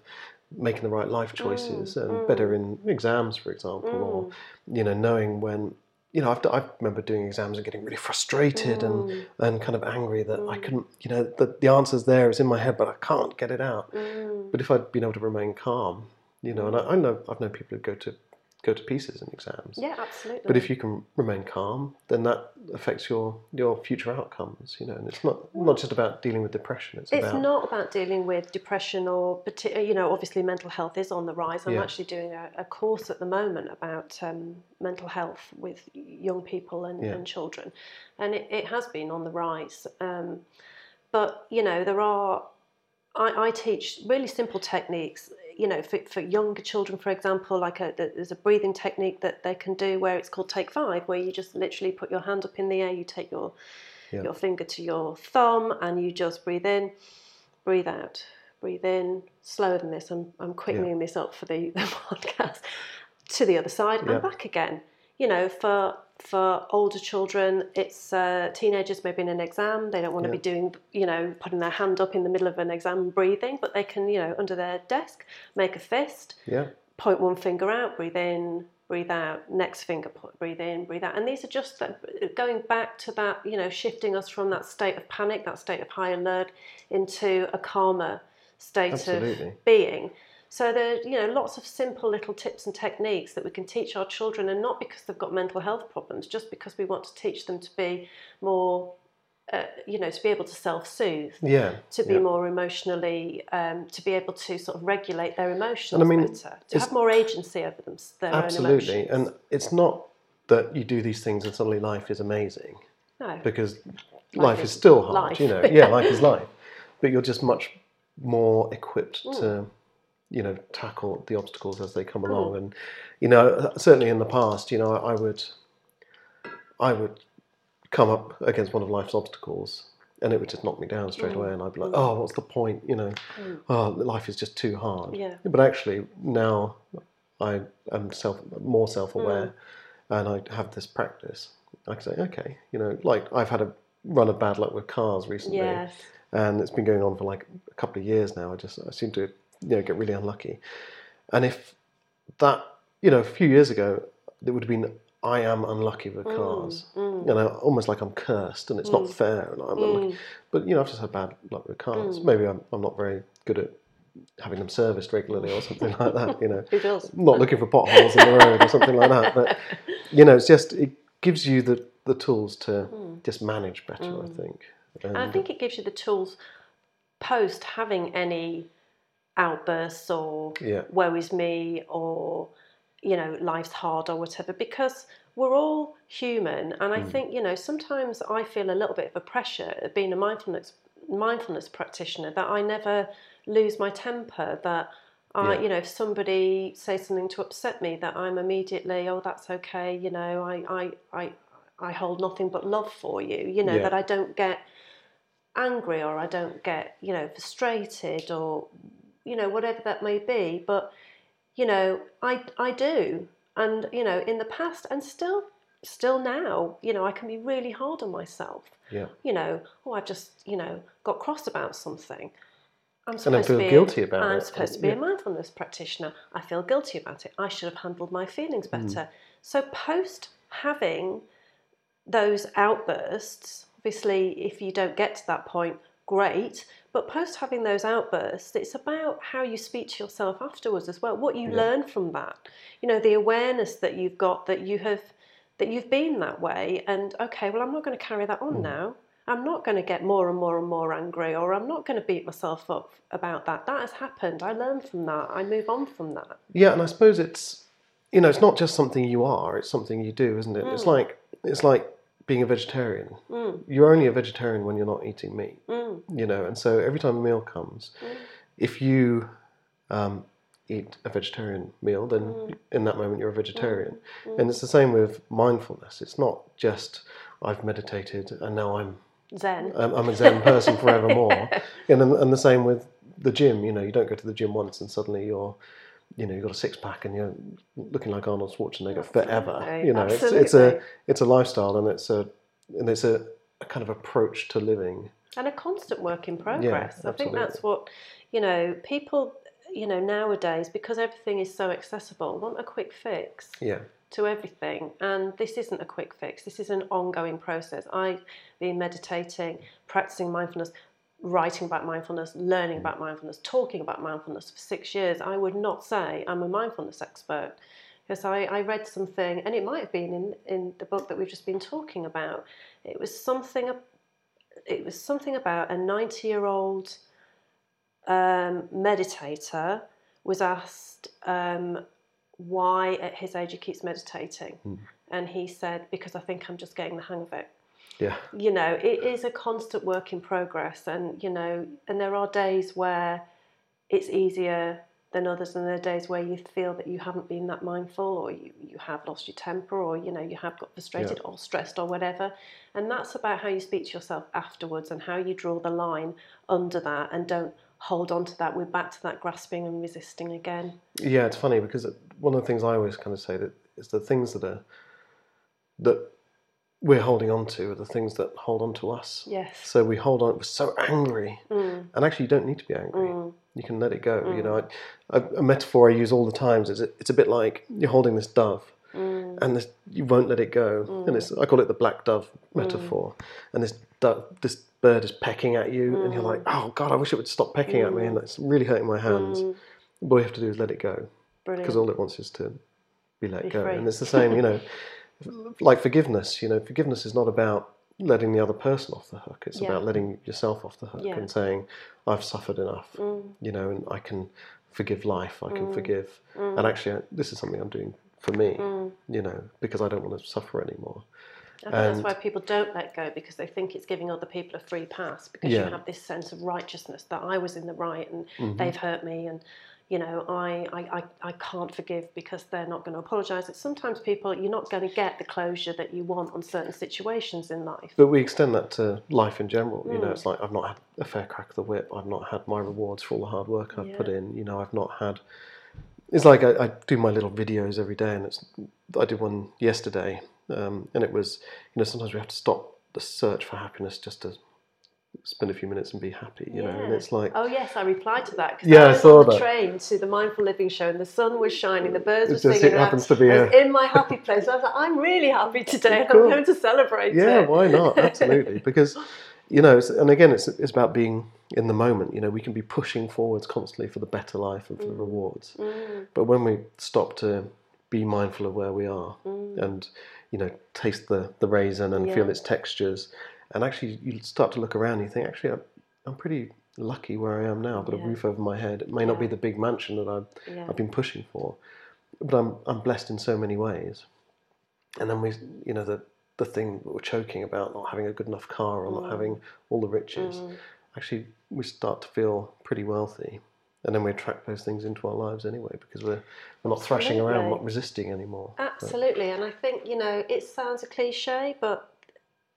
making the right life mm, choices and mm. better in exams, for example, or mm. you know, knowing when. You know, I've, I remember doing exams and getting really frustrated and, and kind of angry that I couldn't, you know, the, the answer's there, it's in my head, but I can't get it out. But if I'd been able to remain calm, you know, and I, I know I've known people who go to go to pieces in exams. yeah, absolutely. But if you can remain calm, then that affects your your future outcomes. You know, and it's not not just about dealing with depression. It's, It's about not about dealing with depression or, you know, obviously mental health is on the rise. I'm Yeah. actually doing a, a course at the moment about um, mental health with young people and, Yeah. and children, and it, it has been on the rise. Um, but you know, there are. I, I teach really simple techniques. You know, for, for younger children, for example, like a, there's a breathing technique that they can do where it's called Take Five, where you just literally put your hand up in the air, you take your Yeah. your finger to your thumb, and you just breathe in, breathe out, breathe in. Slower than this. I'm I'm quickening this up for the, the podcast. To the other side Yeah. and back again. You know, for for older children, it's uh, teenagers maybe in an exam. They don't want to Yeah. be doing, you know, putting their hand up in the middle of an exam breathing, but they can, you know, under their desk, make a fist, yeah, point one finger out, breathe in, breathe out, next finger, put, breathe in, breathe out. And these are just that, going back to that, you know, shifting us from that state of panic, that state of high alert, into a calmer state Absolutely. of being. So there, are, you know, lots of simple little tips and techniques that we can teach our children, and not because they've got mental health problems, just because we want to teach them to be more, uh, you know, to be able to self-soothe yeah. to be yeah. more emotionally, um, to be able to sort of regulate their emotions And I mean, better, to have more agency over them, their Absolutely, own emotions. and it's not that you do these things and suddenly life is amazing no, because life, is is still hard. life. You know, yeah, life is life, but you're just much more equipped Mm. to you know tackle the obstacles as they Mm. come hmm. along and you know uh, certainly in the past you know i would I would come up against one of life's obstacles and it would just knock me down straight hmm. away and I'd be like, hmm. oh, what's the point? You know, oh, life is just too hard. Yeah. But actually, now I am self more self aware and I have this practice. I can say, okay, you know, like I've had a run of bad luck with cars recently Yes. and it's been going on for like a couple of years now. I just I seem to you know get really unlucky, and if that you know a few years ago it would have been I am unlucky mm, with cars, mm. you know, almost like I'm cursed and it's not mm. fair, and I'm unlucky. But you know I've just had bad luck with cars. Maybe I'm I'm not very good at having them serviced regularly or something like that. You know, Who does? not looking for potholes in the road or something like that. But you know, it's just it gives you the the tools to just manage better. I think. And I think it gives you the tools post having any outbursts or Yeah. woe is me or you know life's hard or whatever because we're all human and I hmm. think you know sometimes I feel a little bit of a pressure of being a mindfulness mindfulness practitioner that I never lose my temper that I, Yeah. you know, if somebody says something to upset me, that I'm immediately, oh, that's okay, you know, I, I, I, I hold nothing but love for you, you know, Yeah. that I don't get angry or I don't get, you know, frustrated or, you know, whatever that may be. But, you know, I, I do. And, you know, in the past and still, still now, you know, I can be really hard on myself. Yeah. You know, oh, I've just, you know, got cross about something. I'm And then supposed feel to be guilty about I'm it. supposed to be Yeah. a mindfulness practitioner. I feel guilty about it. I should have handled my feelings Mm. better. So post having those outbursts, obviously, if you don't get to that point, great. But post having those outbursts, it's about how you speak to yourself afterwards as well. What you learn from that, you know, the awareness that you've got that you have, that you've been that way, and okay, well, I'm not going to carry that Mm. on now. I'm not going to get more and more and more angry, or I'm not going to beat myself up about that. That has happened. I learn from that. I move on from that. Yeah, and I suppose it's you know it's not just something you are; it's something you do, isn't it? It's like it's like being a vegetarian. Mm. You're only a vegetarian when you're not eating meat. Mm. You know, and so every time a meal comes, mm. if you um, eat a vegetarian meal, then in that moment you're a vegetarian. And it's the same with mindfulness. It's not just I've meditated and now I'm Zen. I'm, I'm a Zen person forevermore. and, and the same with the gym. You know, you don't go to the gym once and suddenly you're, you know, you've got a six pack and you're looking like Arnold Schwarzenegger forever. You know, it's, it's a it's a lifestyle and it's a and it's a, a kind of approach to living. and a constant work in progress. I think that's what you know. People, you know, nowadays because everything is so accessible, want a quick fix Yeah, to everything. And this isn't a quick fix. This is an ongoing process. I've been meditating, practicing mindfulness, writing about mindfulness, learning about mindfulness, talking about mindfulness for six years. I would not say I'm a mindfulness expert because I, I read something, and it might have been in, in the book that we've just been talking about. It was something. It was something about a ninety-year-old um, meditator was asked um, why at his age he keeps meditating, and he said because I think I'm just getting the hang of it yeah, you know it is a constant work in progress and you know and there are days where it's easier than others and there are days where you feel that you haven't been that mindful or you, you have lost your temper or you know you have got frustrated or stressed or whatever. And that's about how you speak to yourself afterwards and how you draw the line under that and don't hold on to that. We're back to that grasping and resisting again. Yeah. It's funny because one of the things I always kind of say that is the things that are that we're holding on to are the things that hold on to us. yes So we hold on. We're so angry, Mm. and actually, you don't need to be angry. Mm. You can let it go. You mm. know, I, a, a metaphor I use all the times is it, it's a bit like you're holding this dove, Mm. and this, you won't let it go. Mm. And it's I call it the black dove metaphor. And this dove, this bird is pecking at you, and you're like, oh god, I wish it would stop pecking at me, and it's really hurting my hands. But all you have to do is let it go, because all it wants is to be let Be go. free. And it's the same, you know, like forgiveness. You know, forgiveness is not about letting the other person off the hook. It's Yeah. about letting yourself off the hook Yeah. and saying, I've suffered enough, Mm. you know, and I can forgive life. I can forgive. And actually, I- this is something I'm doing for me, Mm. you know, because I don't want to suffer anymore. I think And- that's why people don't let go because they think it's giving other people a free pass because Yeah. you have this sense of righteousness that I was in the right and Mm-hmm. they've hurt me and you know, I, I, I, can't forgive because they're not going to apologise. It's sometimes people, you're not going to get the closure that you want on certain situations in life. But we extend that to life in general. You know, Mm. it's like I've not had a fair crack of the whip. I've not had my rewards for all the hard work I've put in. You know, I've not had. It's like I, I do my little videos every day, and it's. I did one yesterday, um, and it was. You know, sometimes we have to stop the search for happiness just to spend a few minutes and be happy. You know, and it's like Oh yes, I replied to that. Yeah, I I was saw on the that. train to the Mindful Living show, and the sun was shining, the birds It were just- singing. it happens to be was a- in my happy place. I was like, I'm really happy today, Cool. I'm going to celebrate yeah, it. why not? Absolutely, because you know, it's, and again, it's it's about being in the moment. You know, we can be pushing forwards constantly for the better life and for the rewards, Mm, but when we stop to be mindful of where we are mm, and you know taste the the raisin and feel its textures, and actually you start to look around, and you think actually I'm, I'm pretty lucky where I am now. I've got a roof over my head. It may not be the big mansion that I've yeah. I've been pushing for, but I'm I'm blessed in so many ways. And then we, you know, the the thing that we're choking about not having a good enough car or not Mm. having all the riches, Mm. actually we start to feel pretty wealthy, and then we attract those things into our lives anyway because we're we're not thrashing around, not resisting anymore. But- Absolutely, and I think you know it sounds a cliche, but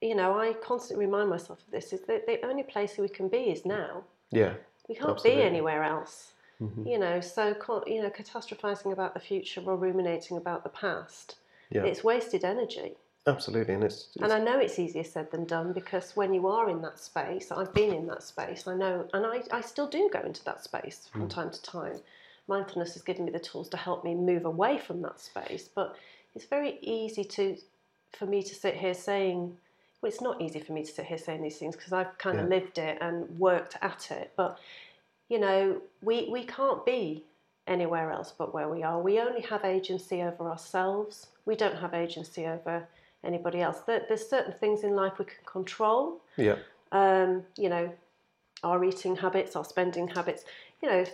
you know I constantly remind myself of this: is that the only place we can be is now. yeah, We can't Absolutely. be anywhere else. Mhm. You know, so you know, catastrophizing about the future or ruminating about the past, yeah, it's wasted energy. absolutely, and it's, it's And I know it's easier said than done because when you are in that space, I've been in that space, I know, and I, I still do go into that space from time to time. Mindfulness has given me the tools to help me move away from that space, but it's very easy to, for me to sit here saying, well, it's not easy for me to sit here saying these things because I've kind of Yeah. lived it and worked at it, but you know, we, we can't be anywhere else but where we are. We only have agency over ourselves. We don't have agency over anybody else. There, there's certain things in life we can control. yeah, Um, you know, our eating habits, our spending habits. You know,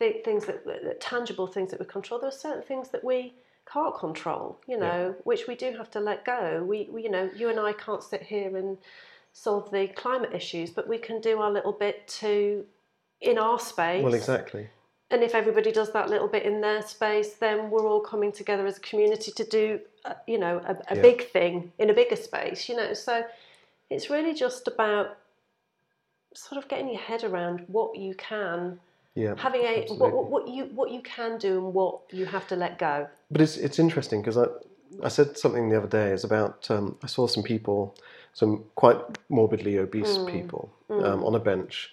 th- things that, that tangible things that we control. There are certain things that we can't control. You know, which we do have to let go. We, we, you know, you and I can't sit here and solve the climate issues, but we can do our little bit to in our space. well, exactly. And if everybody does that little bit in their space, then we're all coming together as a community to do, uh, you know, a, a Yeah. big thing in a bigger space. You know, so it's really just about sort of getting your head around what you can, Yeah, having a what, what, you what you can do and what you have to let go. But it's it's interesting because I I said something the other day. It's about um, I saw some people, some quite morbidly obese Mm. people um, on a bench,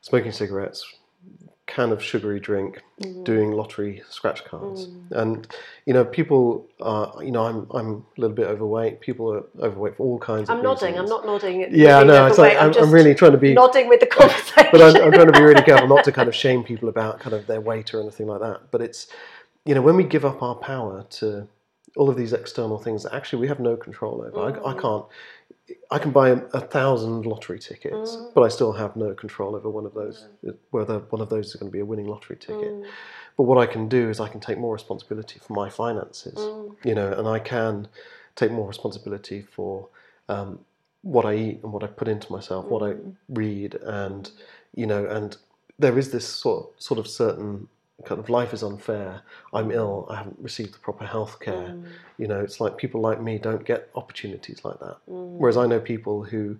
smoking cigarettes, can of sugary drink, Mm. doing lottery scratch cards, and you know people are you know I'm I'm a little bit overweight. People are overweight for all kinds of. I'm of nodding. reasons. I'm not nodding. Yeah, no, it's like I'm, I'm really trying to be nodding with the conversation. but I'm, I'm trying to be really careful not to kind of shame people about kind of their weight or anything like that. But it's, you know, when we give up our power to all of these external things that actually we have no control over. I, I mm. can't. I can buy a, a thousand lottery tickets, mm. but I still have no control over one of those. Whether one of those is going to be a winning lottery ticket. Mm. But what I can do is I can take more responsibility for my finances. You know, and I can take more responsibility for um, what I eat and what I put into myself, what I read, and you know, and there is this sort sort of certain kind of life is unfair. I'm ill. I haven't received the proper health care. Mm. You know, it's like people like me don't get opportunities like that. Mm. Whereas I know people who,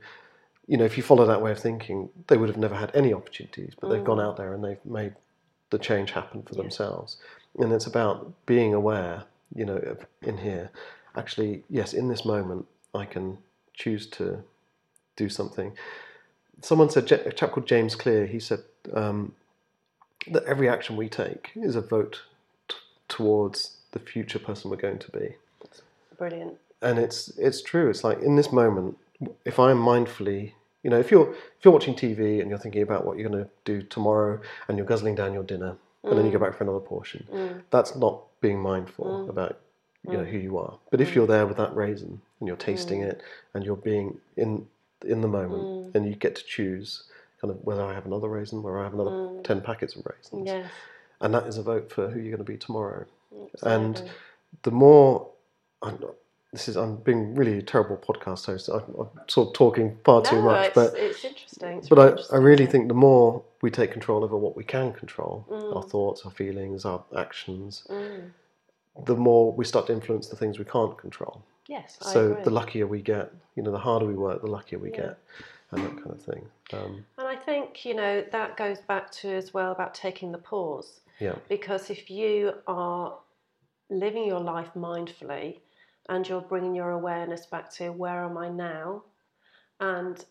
you know, if you follow that way of thinking, they would have never had any opportunities, but they've gone mm. out there and they've made the change happen for themselves. And it's about being aware, you know, in here. Actually, yes, in this moment, I can choose to do something. Someone said, a chap called James Clear, he said um, that every action we take is a vote t- towards the future person we're going to be. Brilliant. And it's it's true. It's like in this moment, if I'm mindfully, you know, if you're if you're watching TV and you're thinking about what you're going to do tomorrow, and you're guzzling down your dinner, and then you mm. go back for another portion, mm. that's not being mindful mm. about you know who you are. But if you're there with that raisin and you're tasting it and you're being in in the moment, and you get to choose kind of whether I have another raisin, whether I have another ten packets of raisins, Yes. and that is a vote for who you're going to be tomorrow. absolutely. And the more I'm, this is I'm being really a terrible podcast host. I'm, I'm sort of talking far too much, it's, but it's interesting. It's but really I, I really think the more we take control over what we can control our thoughts, our feelings, our actions Mm. the more we start to influence the things we can't control. Yes, I So the luckier we get, you know, the harder we work, the luckier we Yeah. get, and that kind of thing. Um, And I think, you know, that goes back to as well about taking the pause. yeah, Because if you are living your life mindfully and you're bringing your awareness back to where am I now and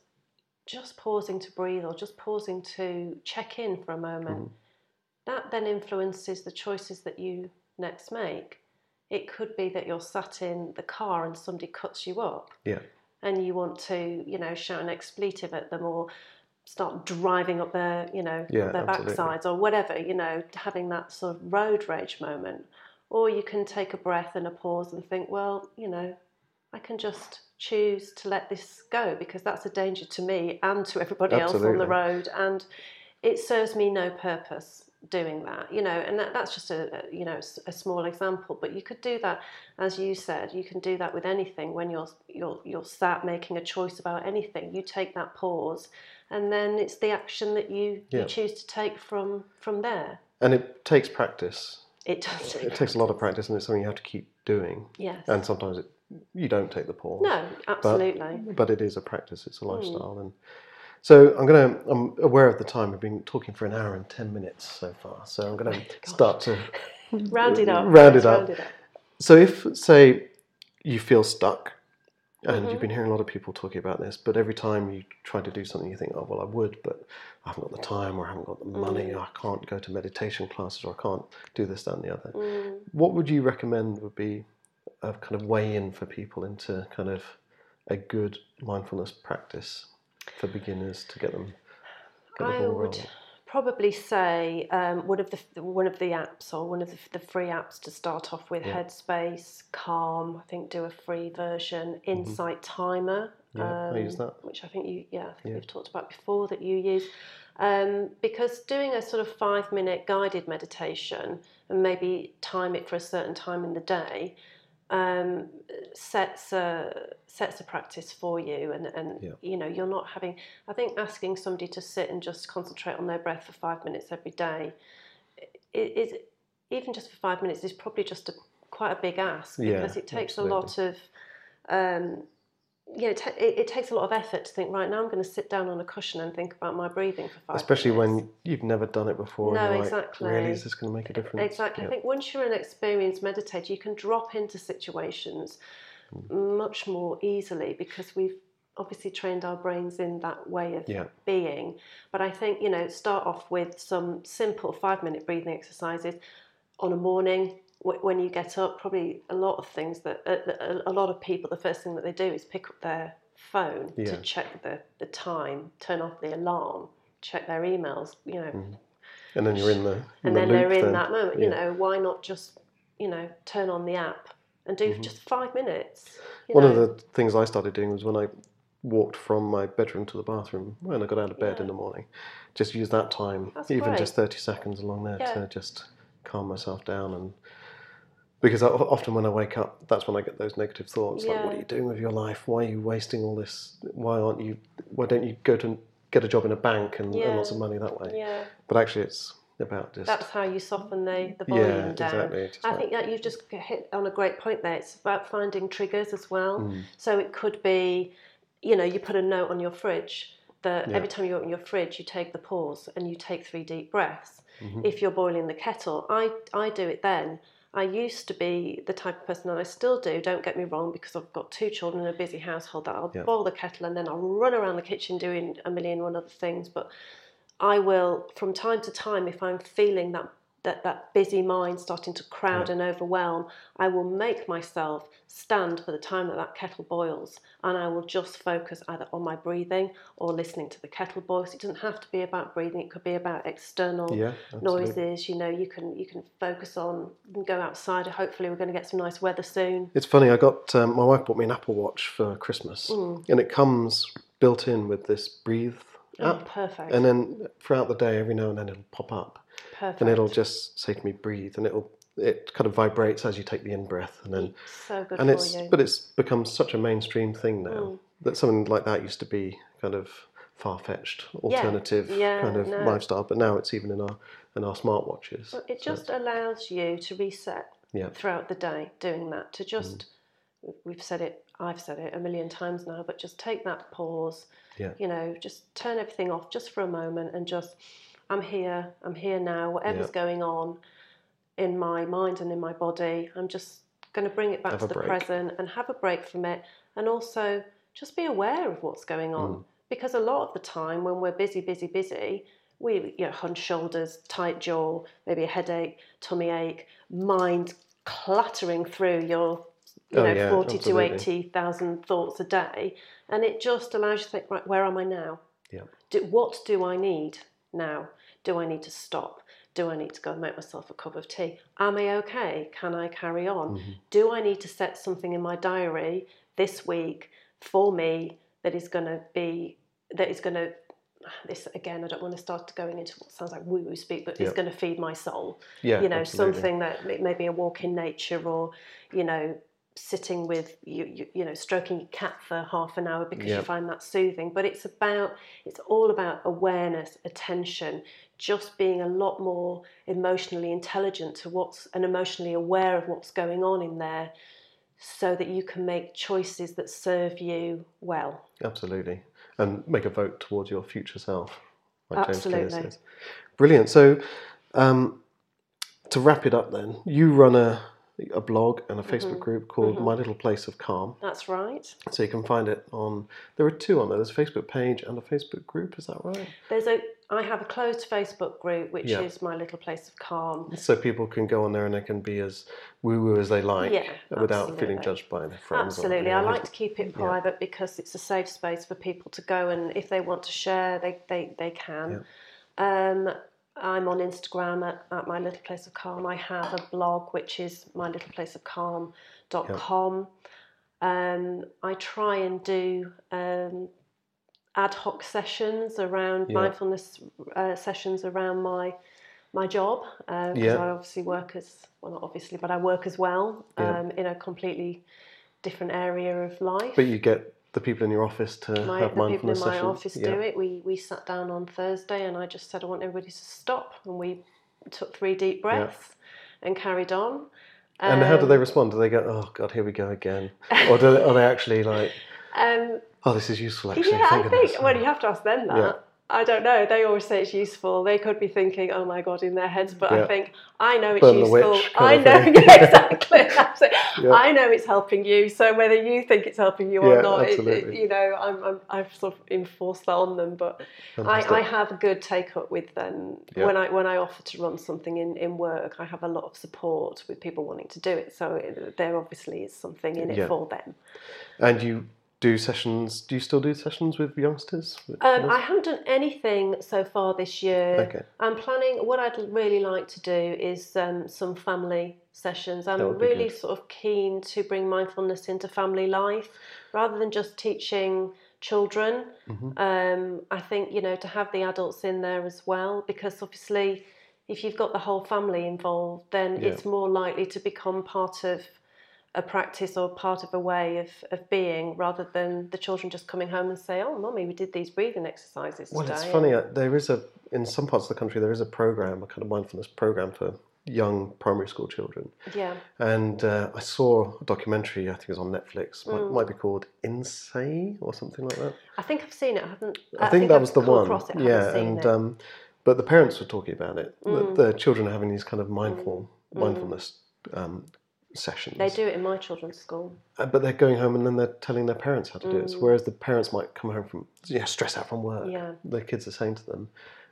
just pausing to breathe or just pausing to check in for a moment, that then influences the choices that you next make. It could be that you're sat in the car and somebody cuts you up yeah, and you want to, you know, shout an expletive at them or start driving up their, you know, Yeah, their absolutely. backsides or whatever, you know, having that sort of road rage moment. Or you can take a breath and a pause and think, well, you know, I can just choose to let this go because that's a danger to me and to everybody else on the road and it serves me no purpose doing that you know and that, that's just a, you know a small example but you could do that as you said you can do that with anything when you're you're you're sat making a choice about anything you take that pause and then it's the action that you Yeah. you choose to take from from there and it takes practice. it does It takes a lot of practice, and it's something you have to keep doing. yes And sometimes it, you don't take the pause. no absolutely but it is a practice. It's a lifestyle, hmm. and so I'm gonna. I'm aware of the time. We've been talking for an hour and ten minutes so far. So I'm gonna start to round it up Round it up. round it up So if say you feel stuck, and Mm-hmm. you've been hearing a lot of people talking about this, but every time you try to do something, you think, oh well, I would, but I haven't got the time, or I haven't got the money, Mm. or I can't go to meditation classes, or I can't do this, that, and the other. Mm. What would you recommend would be a kind of way in for people into kind of a good mindfulness practice for beginners to get them get I ball would rolling? probably say um, one of the one of the apps or one of the, the free apps to start off with. Headspace, Calm. I think do a free version. Insight Timer. Mm-hmm. Yeah, I use that. Which I think you yeah I think we've talked about before that you use. Um, because doing a sort of five minute guided meditation and maybe time it for a certain time in the day um, sets a sets a practice for you and, and Yeah. you know you're not having I think asking somebody to sit and just concentrate on their breath for five minutes every day is even just for five minutes is probably just a quite a big ask Yeah, because it takes a lot of um, you know, it, ta- it, it takes a lot of effort to think. Right now, I'm going to sit down on a cushion and think about my breathing for five. Especially minutes. when you've never done it before. No, you're like, exactly. Really, is this going to make a difference? Exactly. Yeah. I think once you're an experienced meditator, you can drop into situations Hmm. much more easily because we've obviously trained our brains in that way of Yeah. being. But I think, you know, start off with some simple five minute breathing exercises on a morning. Wh- When you get up, probably a lot of things that uh, a, uh, a lot of people, the first thing that they do is pick up their phone Yeah. to check the, the time, turn off the alarm, check their emails, you know, mm-hmm. And then you're in the in and the then they're in then. that moment. You know, why not just you know turn on the app and do mm-hmm. just five minutes? Mm-hmm. One know? of the things I started doing was when I walked from my bedroom to the bathroom when I got out of bed in the morning. Just use that time, That's even great. just 30 seconds along there, Yeah. to just calm myself down. And because I, often when I wake up, that's when I get those negative thoughts like, what are you doing with your life? Why are you wasting all this? Why aren't you? Why don't you go to get a job in a bank and earn lots of money that way? yeah, But actually, it's about just that's how you soften the the volume yeah, down. exactly. I like- think that you've just hit on a great point there. It's about finding triggers as well. Mm. So it could be, you know, you put a note on your fridge that Yeah. every time you open your fridge, you take the pause and you take three deep breaths. Mm-hmm. If you're boiling the kettle, I, I do it then. I used to be the type of person, and I still do, don't get me wrong, because I've got two children and a busy household, that I'll Yeah. boil the kettle and then I'll run around the kitchen doing a million one other things. But I will, from time to time, if I'm feeling that that, that busy mind starting to crowd and overwhelm, I will make myself stand for the time that that kettle boils, and I will just focus either on my breathing or listening to the kettle boil. So it doesn't have to be about breathing; it could be about external Yeah, noises. You know, you can you can focus on and go outside. Hopefully, we're going to get some nice weather soon. It's funny. I got um, my wife bought me an Apple Watch for Christmas, Mm. and it comes built in with this Breathe Oh, perfect! And then throughout the day, every now and then it'll pop up, perfect. and it'll just say to me, "Breathe," and it'll it kind of vibrates as you take the in breath, and then so good and for it's you. but it's become such a mainstream thing now Mm. that something like that used to be kind of far fetched alternative yeah, kind of no. lifestyle, but now it's even in our in our smartwatches. Well, it So just allows you to reset Yeah. throughout the day doing that. To just, we've said it, I've said it a million times now, but just take that pause. Yeah. You know, just turn everything off just for a moment and just, I'm here, I'm here now, whatever's Yeah. going on in my mind and in my body, I'm just going to bring it back Have to the break. present and have a break from it. And also just be aware of what's going on. Mm. Because a lot of the time when we're busy, busy, busy, we you know hunched shoulders, tight jaw, maybe a headache, tummy ache, mind clattering through your you Oh, know yeah, forty absolutely. to eighty thousand thoughts a day, and it just allows you to think, right, where am I now? Yeah. Do, what do I need now? Do I need to stop? Do I need to go and make myself a cup of tea? Am I okay? Can I carry on? Mhm. Do I need to set something in my diary this week for me that is going to be that is going to this again I don't want to start going into what sounds like woo woo speak but Yeah. it's going to feed my soul yeah, you know absolutely. something that may- maybe a walk in nature or you know sitting with you, you you know stroking your cat for half an hour because Yeah. you find that soothing but it's about it's all about awareness attention just being a lot more emotionally intelligent to what's and emotionally aware of what's going on in there so that you can make choices that serve you well Absolutely. And make a vote towards your future self, like Absolutely. Brilliant. So, um, to wrap it up, then, you run a, a blog and a Facebook Mhm. group called Mhm. My Little Place of Calm. that's right So you can find it on. There are two on there. There's a Facebook page and a Facebook group. Is that right? there's a i have a closed facebook group which Yeah. is my little place of calm So people can go on there and they can be as woo woo as they like, Yeah, without feeling judged by their friends. or Absolutely. I like to keep it private because it's a safe space for people to go and if they want to share, they, they, they can. Um, I'm on Instagram at, at My Little Place of Calm. I have a blog which is mylittleplaceofcalm.com. Um, I try and do um, ad hoc sessions around Yeah. mindfulness uh, sessions around my my job because Yeah. I obviously work as well not obviously but I work as well Yeah. um, in a completely different area of life. But you get the people in your office to my, have the people in mindfulness my sessions. office yeah. do it. We we sat down on Thursday and I just said I want everybody to stop and we took three deep breaths and carried on. And how do they Um, respond? Do they go, "Oh God, here we go again," or do they, are they actually like, Um, "Oh, this is useful"? Actually, yeah, I thank goodness." think. Well, you have to ask them that. I don't know. They always say it's useful. They could be thinking, "Oh my god," in their heads, but Yeah. I think I know it's Burn useful. I know, yeah, exactly. Yeah. I know it's helping you. So whether you think it's helping you or not, it, it, you know, I'm, I'm I've sort of enforced that on them. But I, I have a good take up with them when I when I offer to run something in, in work. I have a lot of support with people wanting to do it. So it, there obviously is something in it for them. And you do sessions? Do you still do sessions with youngsters? With Um. I haven't done anything so far this year. Okay. I'm planning. What I'd really like to do is um, some family sessions. I'm That would be really good. sort of keen to bring mindfulness into family life, rather than just teaching children. Mhm. Um, I think you know to have the adults in there as well, because obviously, if you've got the whole family involved, then Yeah. it's more likely to become part of a practice or part of a way of, of being rather than the children just coming home and say, "Oh, mommy, we did these breathing exercises Well, today." it's funny. uh, There is a in some parts of the country there is a program, a kind of mindfulness program for young primary school children. Yeah, And uh, I saw a documentary. I think it was on Netflix. Might, Mm. might be called Insane or something like that. I think I've seen it. I haven't. I, think, that I've was the one. It. Yeah, and um, but the parents were talking about it. Mm. The, the children are having these kind of mindful Mm. mindfulness um, sessions. they do it in my children's school. Uh, but they're going home and then they're telling their parents how to do it. So Mm. whereas the parents might come home from yeah stressed out from work, Yeah. the kids are saying to them,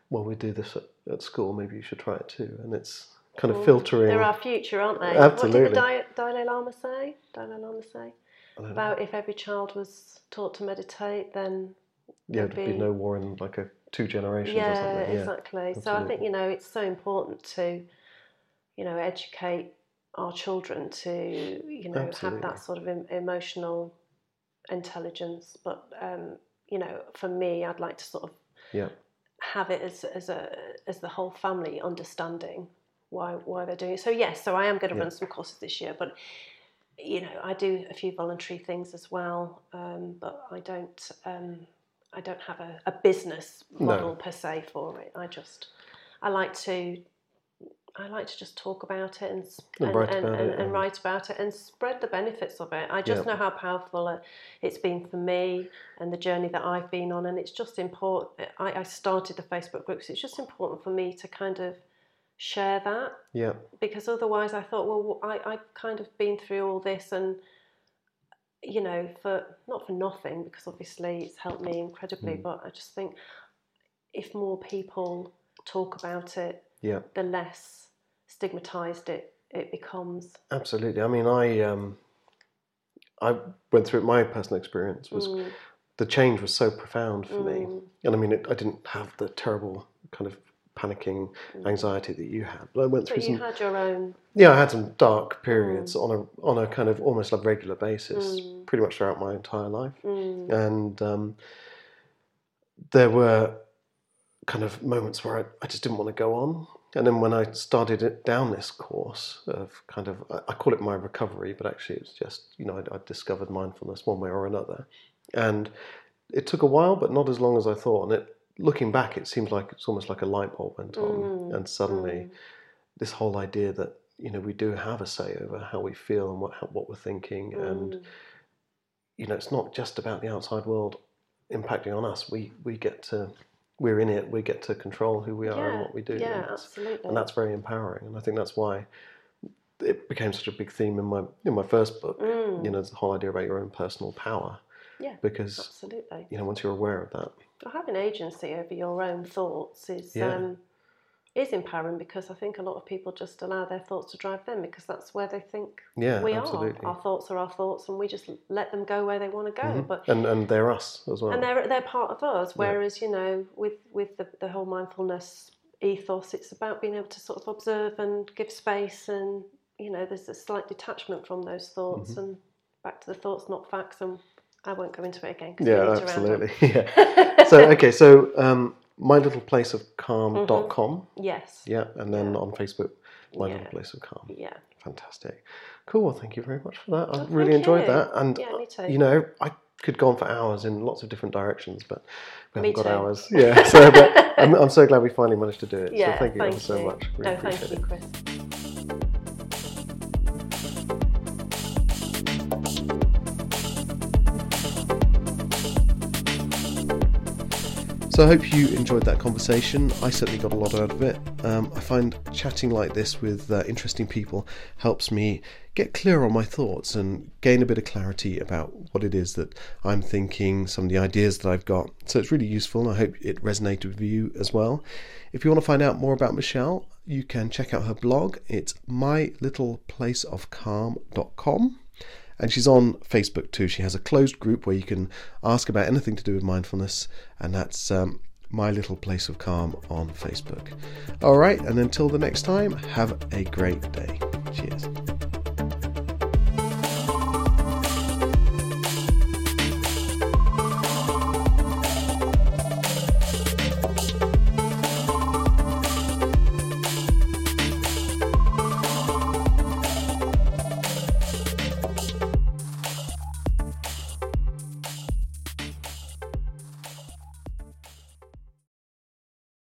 "Well, we do this at, at school. Maybe you should try it too." And it's kind of filtering. They're our future, aren't they? Absolutely. What did the Dalai, Dalai Lama say? Dalai Lama say don't know. about if every child was taught to meditate, then yeah, there'd be be- no war in like a two generations or yeah, something. Yeah, exactly. So I think you know it's so important to, you know, educate our children to you know have that sort of em- emotional intelligence. But um, you know, for me, I'd like to sort of yeah, have it as as a as the whole family understanding why why they're doing it. So yes, so I am going to Yeah. run some courses this year, but you know I do a few voluntary things as well, um, but I don't. Um, I don't have a, a business model per se for it. I just I like to I like to just talk about it and And and, write and, about and, it and and- write about it and spread the benefits of it. I just Yeah. know how powerful it- it's been for me and the journey that I've been on, and it's just important. I, I started the Facebook groups. It's just important for me to kind of share that Yeah. because otherwise I thought, well, I, I've kind of been through all this and, you know, for not for nothing, because obviously it's helped me incredibly, hmm. but I just think if more people talk about it, Yeah. the less stigmatized it, it becomes. Absolutely. I mean, I um, I went through it. My personal experience was Mm, the change was so profound for me, mm, and I mean, it, I didn't have the terrible kind of panicking anxiety that you had. But I went through Mm. But you some. had your own. Yeah, I had some dark periods on a on a kind of almost like regular basis, Mm. pretty much throughout my entire life, Mm, and um, there were kind of moments where I, I just didn't want to go on. And then when I started it down this course of kind of, I- call it my recovery, but actually it's just, you know, I, I discovered mindfulness one way or another. And it took a while, but not as long as I thought. And it, looking back, it seems like it's almost like a light bulb went on. Mm, And suddenly, this whole idea that, you know, we do have a say over how we feel and what, how, what we're thinking. And, mm, you know, it's not just about the outside world impacting on us. We, we get to, we're in it, we get to control who we are and what we do. yeah, and, that's, absolutely. and that's very empowering. And I think that's why it became such a big theme in my in my first book. Mm, You know, the whole idea about your own personal power. Yeah, Because absolutely. you know, once you're aware of that, Well, having agency over your own thoughts is Yeah. um, is empowering because I think a lot of people just allow their thoughts to drive them because that's where they think yeah, we absolutely. are. Our thoughts are our thoughts, and we just let them go where they want to go. Mhm. But and and they're us as well. and they're they're part of us. Yeah. Whereas you know, with with the, the whole mindfulness ethos, it's about being able to sort of observe and give space, and you know, there's a slight detachment from those thoughts Mm-hmm. and back to the thoughts, not facts. And I won't go into it again. 'cause yeah, absolutely. yeah. So okay, so um, my little place of calm.com. yes. Yeah, and then Mm-hmm. Yeah. on Facebook, my Yeah. little place of calm. Yeah. Fantastic. Cool. Well, thank you very much for that. I Oh, really enjoyed you. that. And, Yeah, me too. you know, I could go on for hours in lots of different directions, but we haven't got too. hours. Yeah. So, but I'm, I'm so glad we finally managed to do it. Yeah, so thank you thank ever so much. Really no, thank you, it. So I hope you enjoyed that conversation. I certainly got a lot out of it. Um, I find chatting like this with uh, interesting people helps me get clear on my thoughts and gain a bit of clarity about what it is that I'm thinking, some of the ideas that I've got. So it's really useful. And I hope it resonated with you as well. If you want to find out more about Michelle, you can check out her blog. It's mylittleplaceofcalm.com. And she's on Facebook too. She has a closed group where you can ask about anything to do with mindfulness, and that's um, My Little Place of Calm on Facebook. All right, and until the next time, have a great day. Cheers.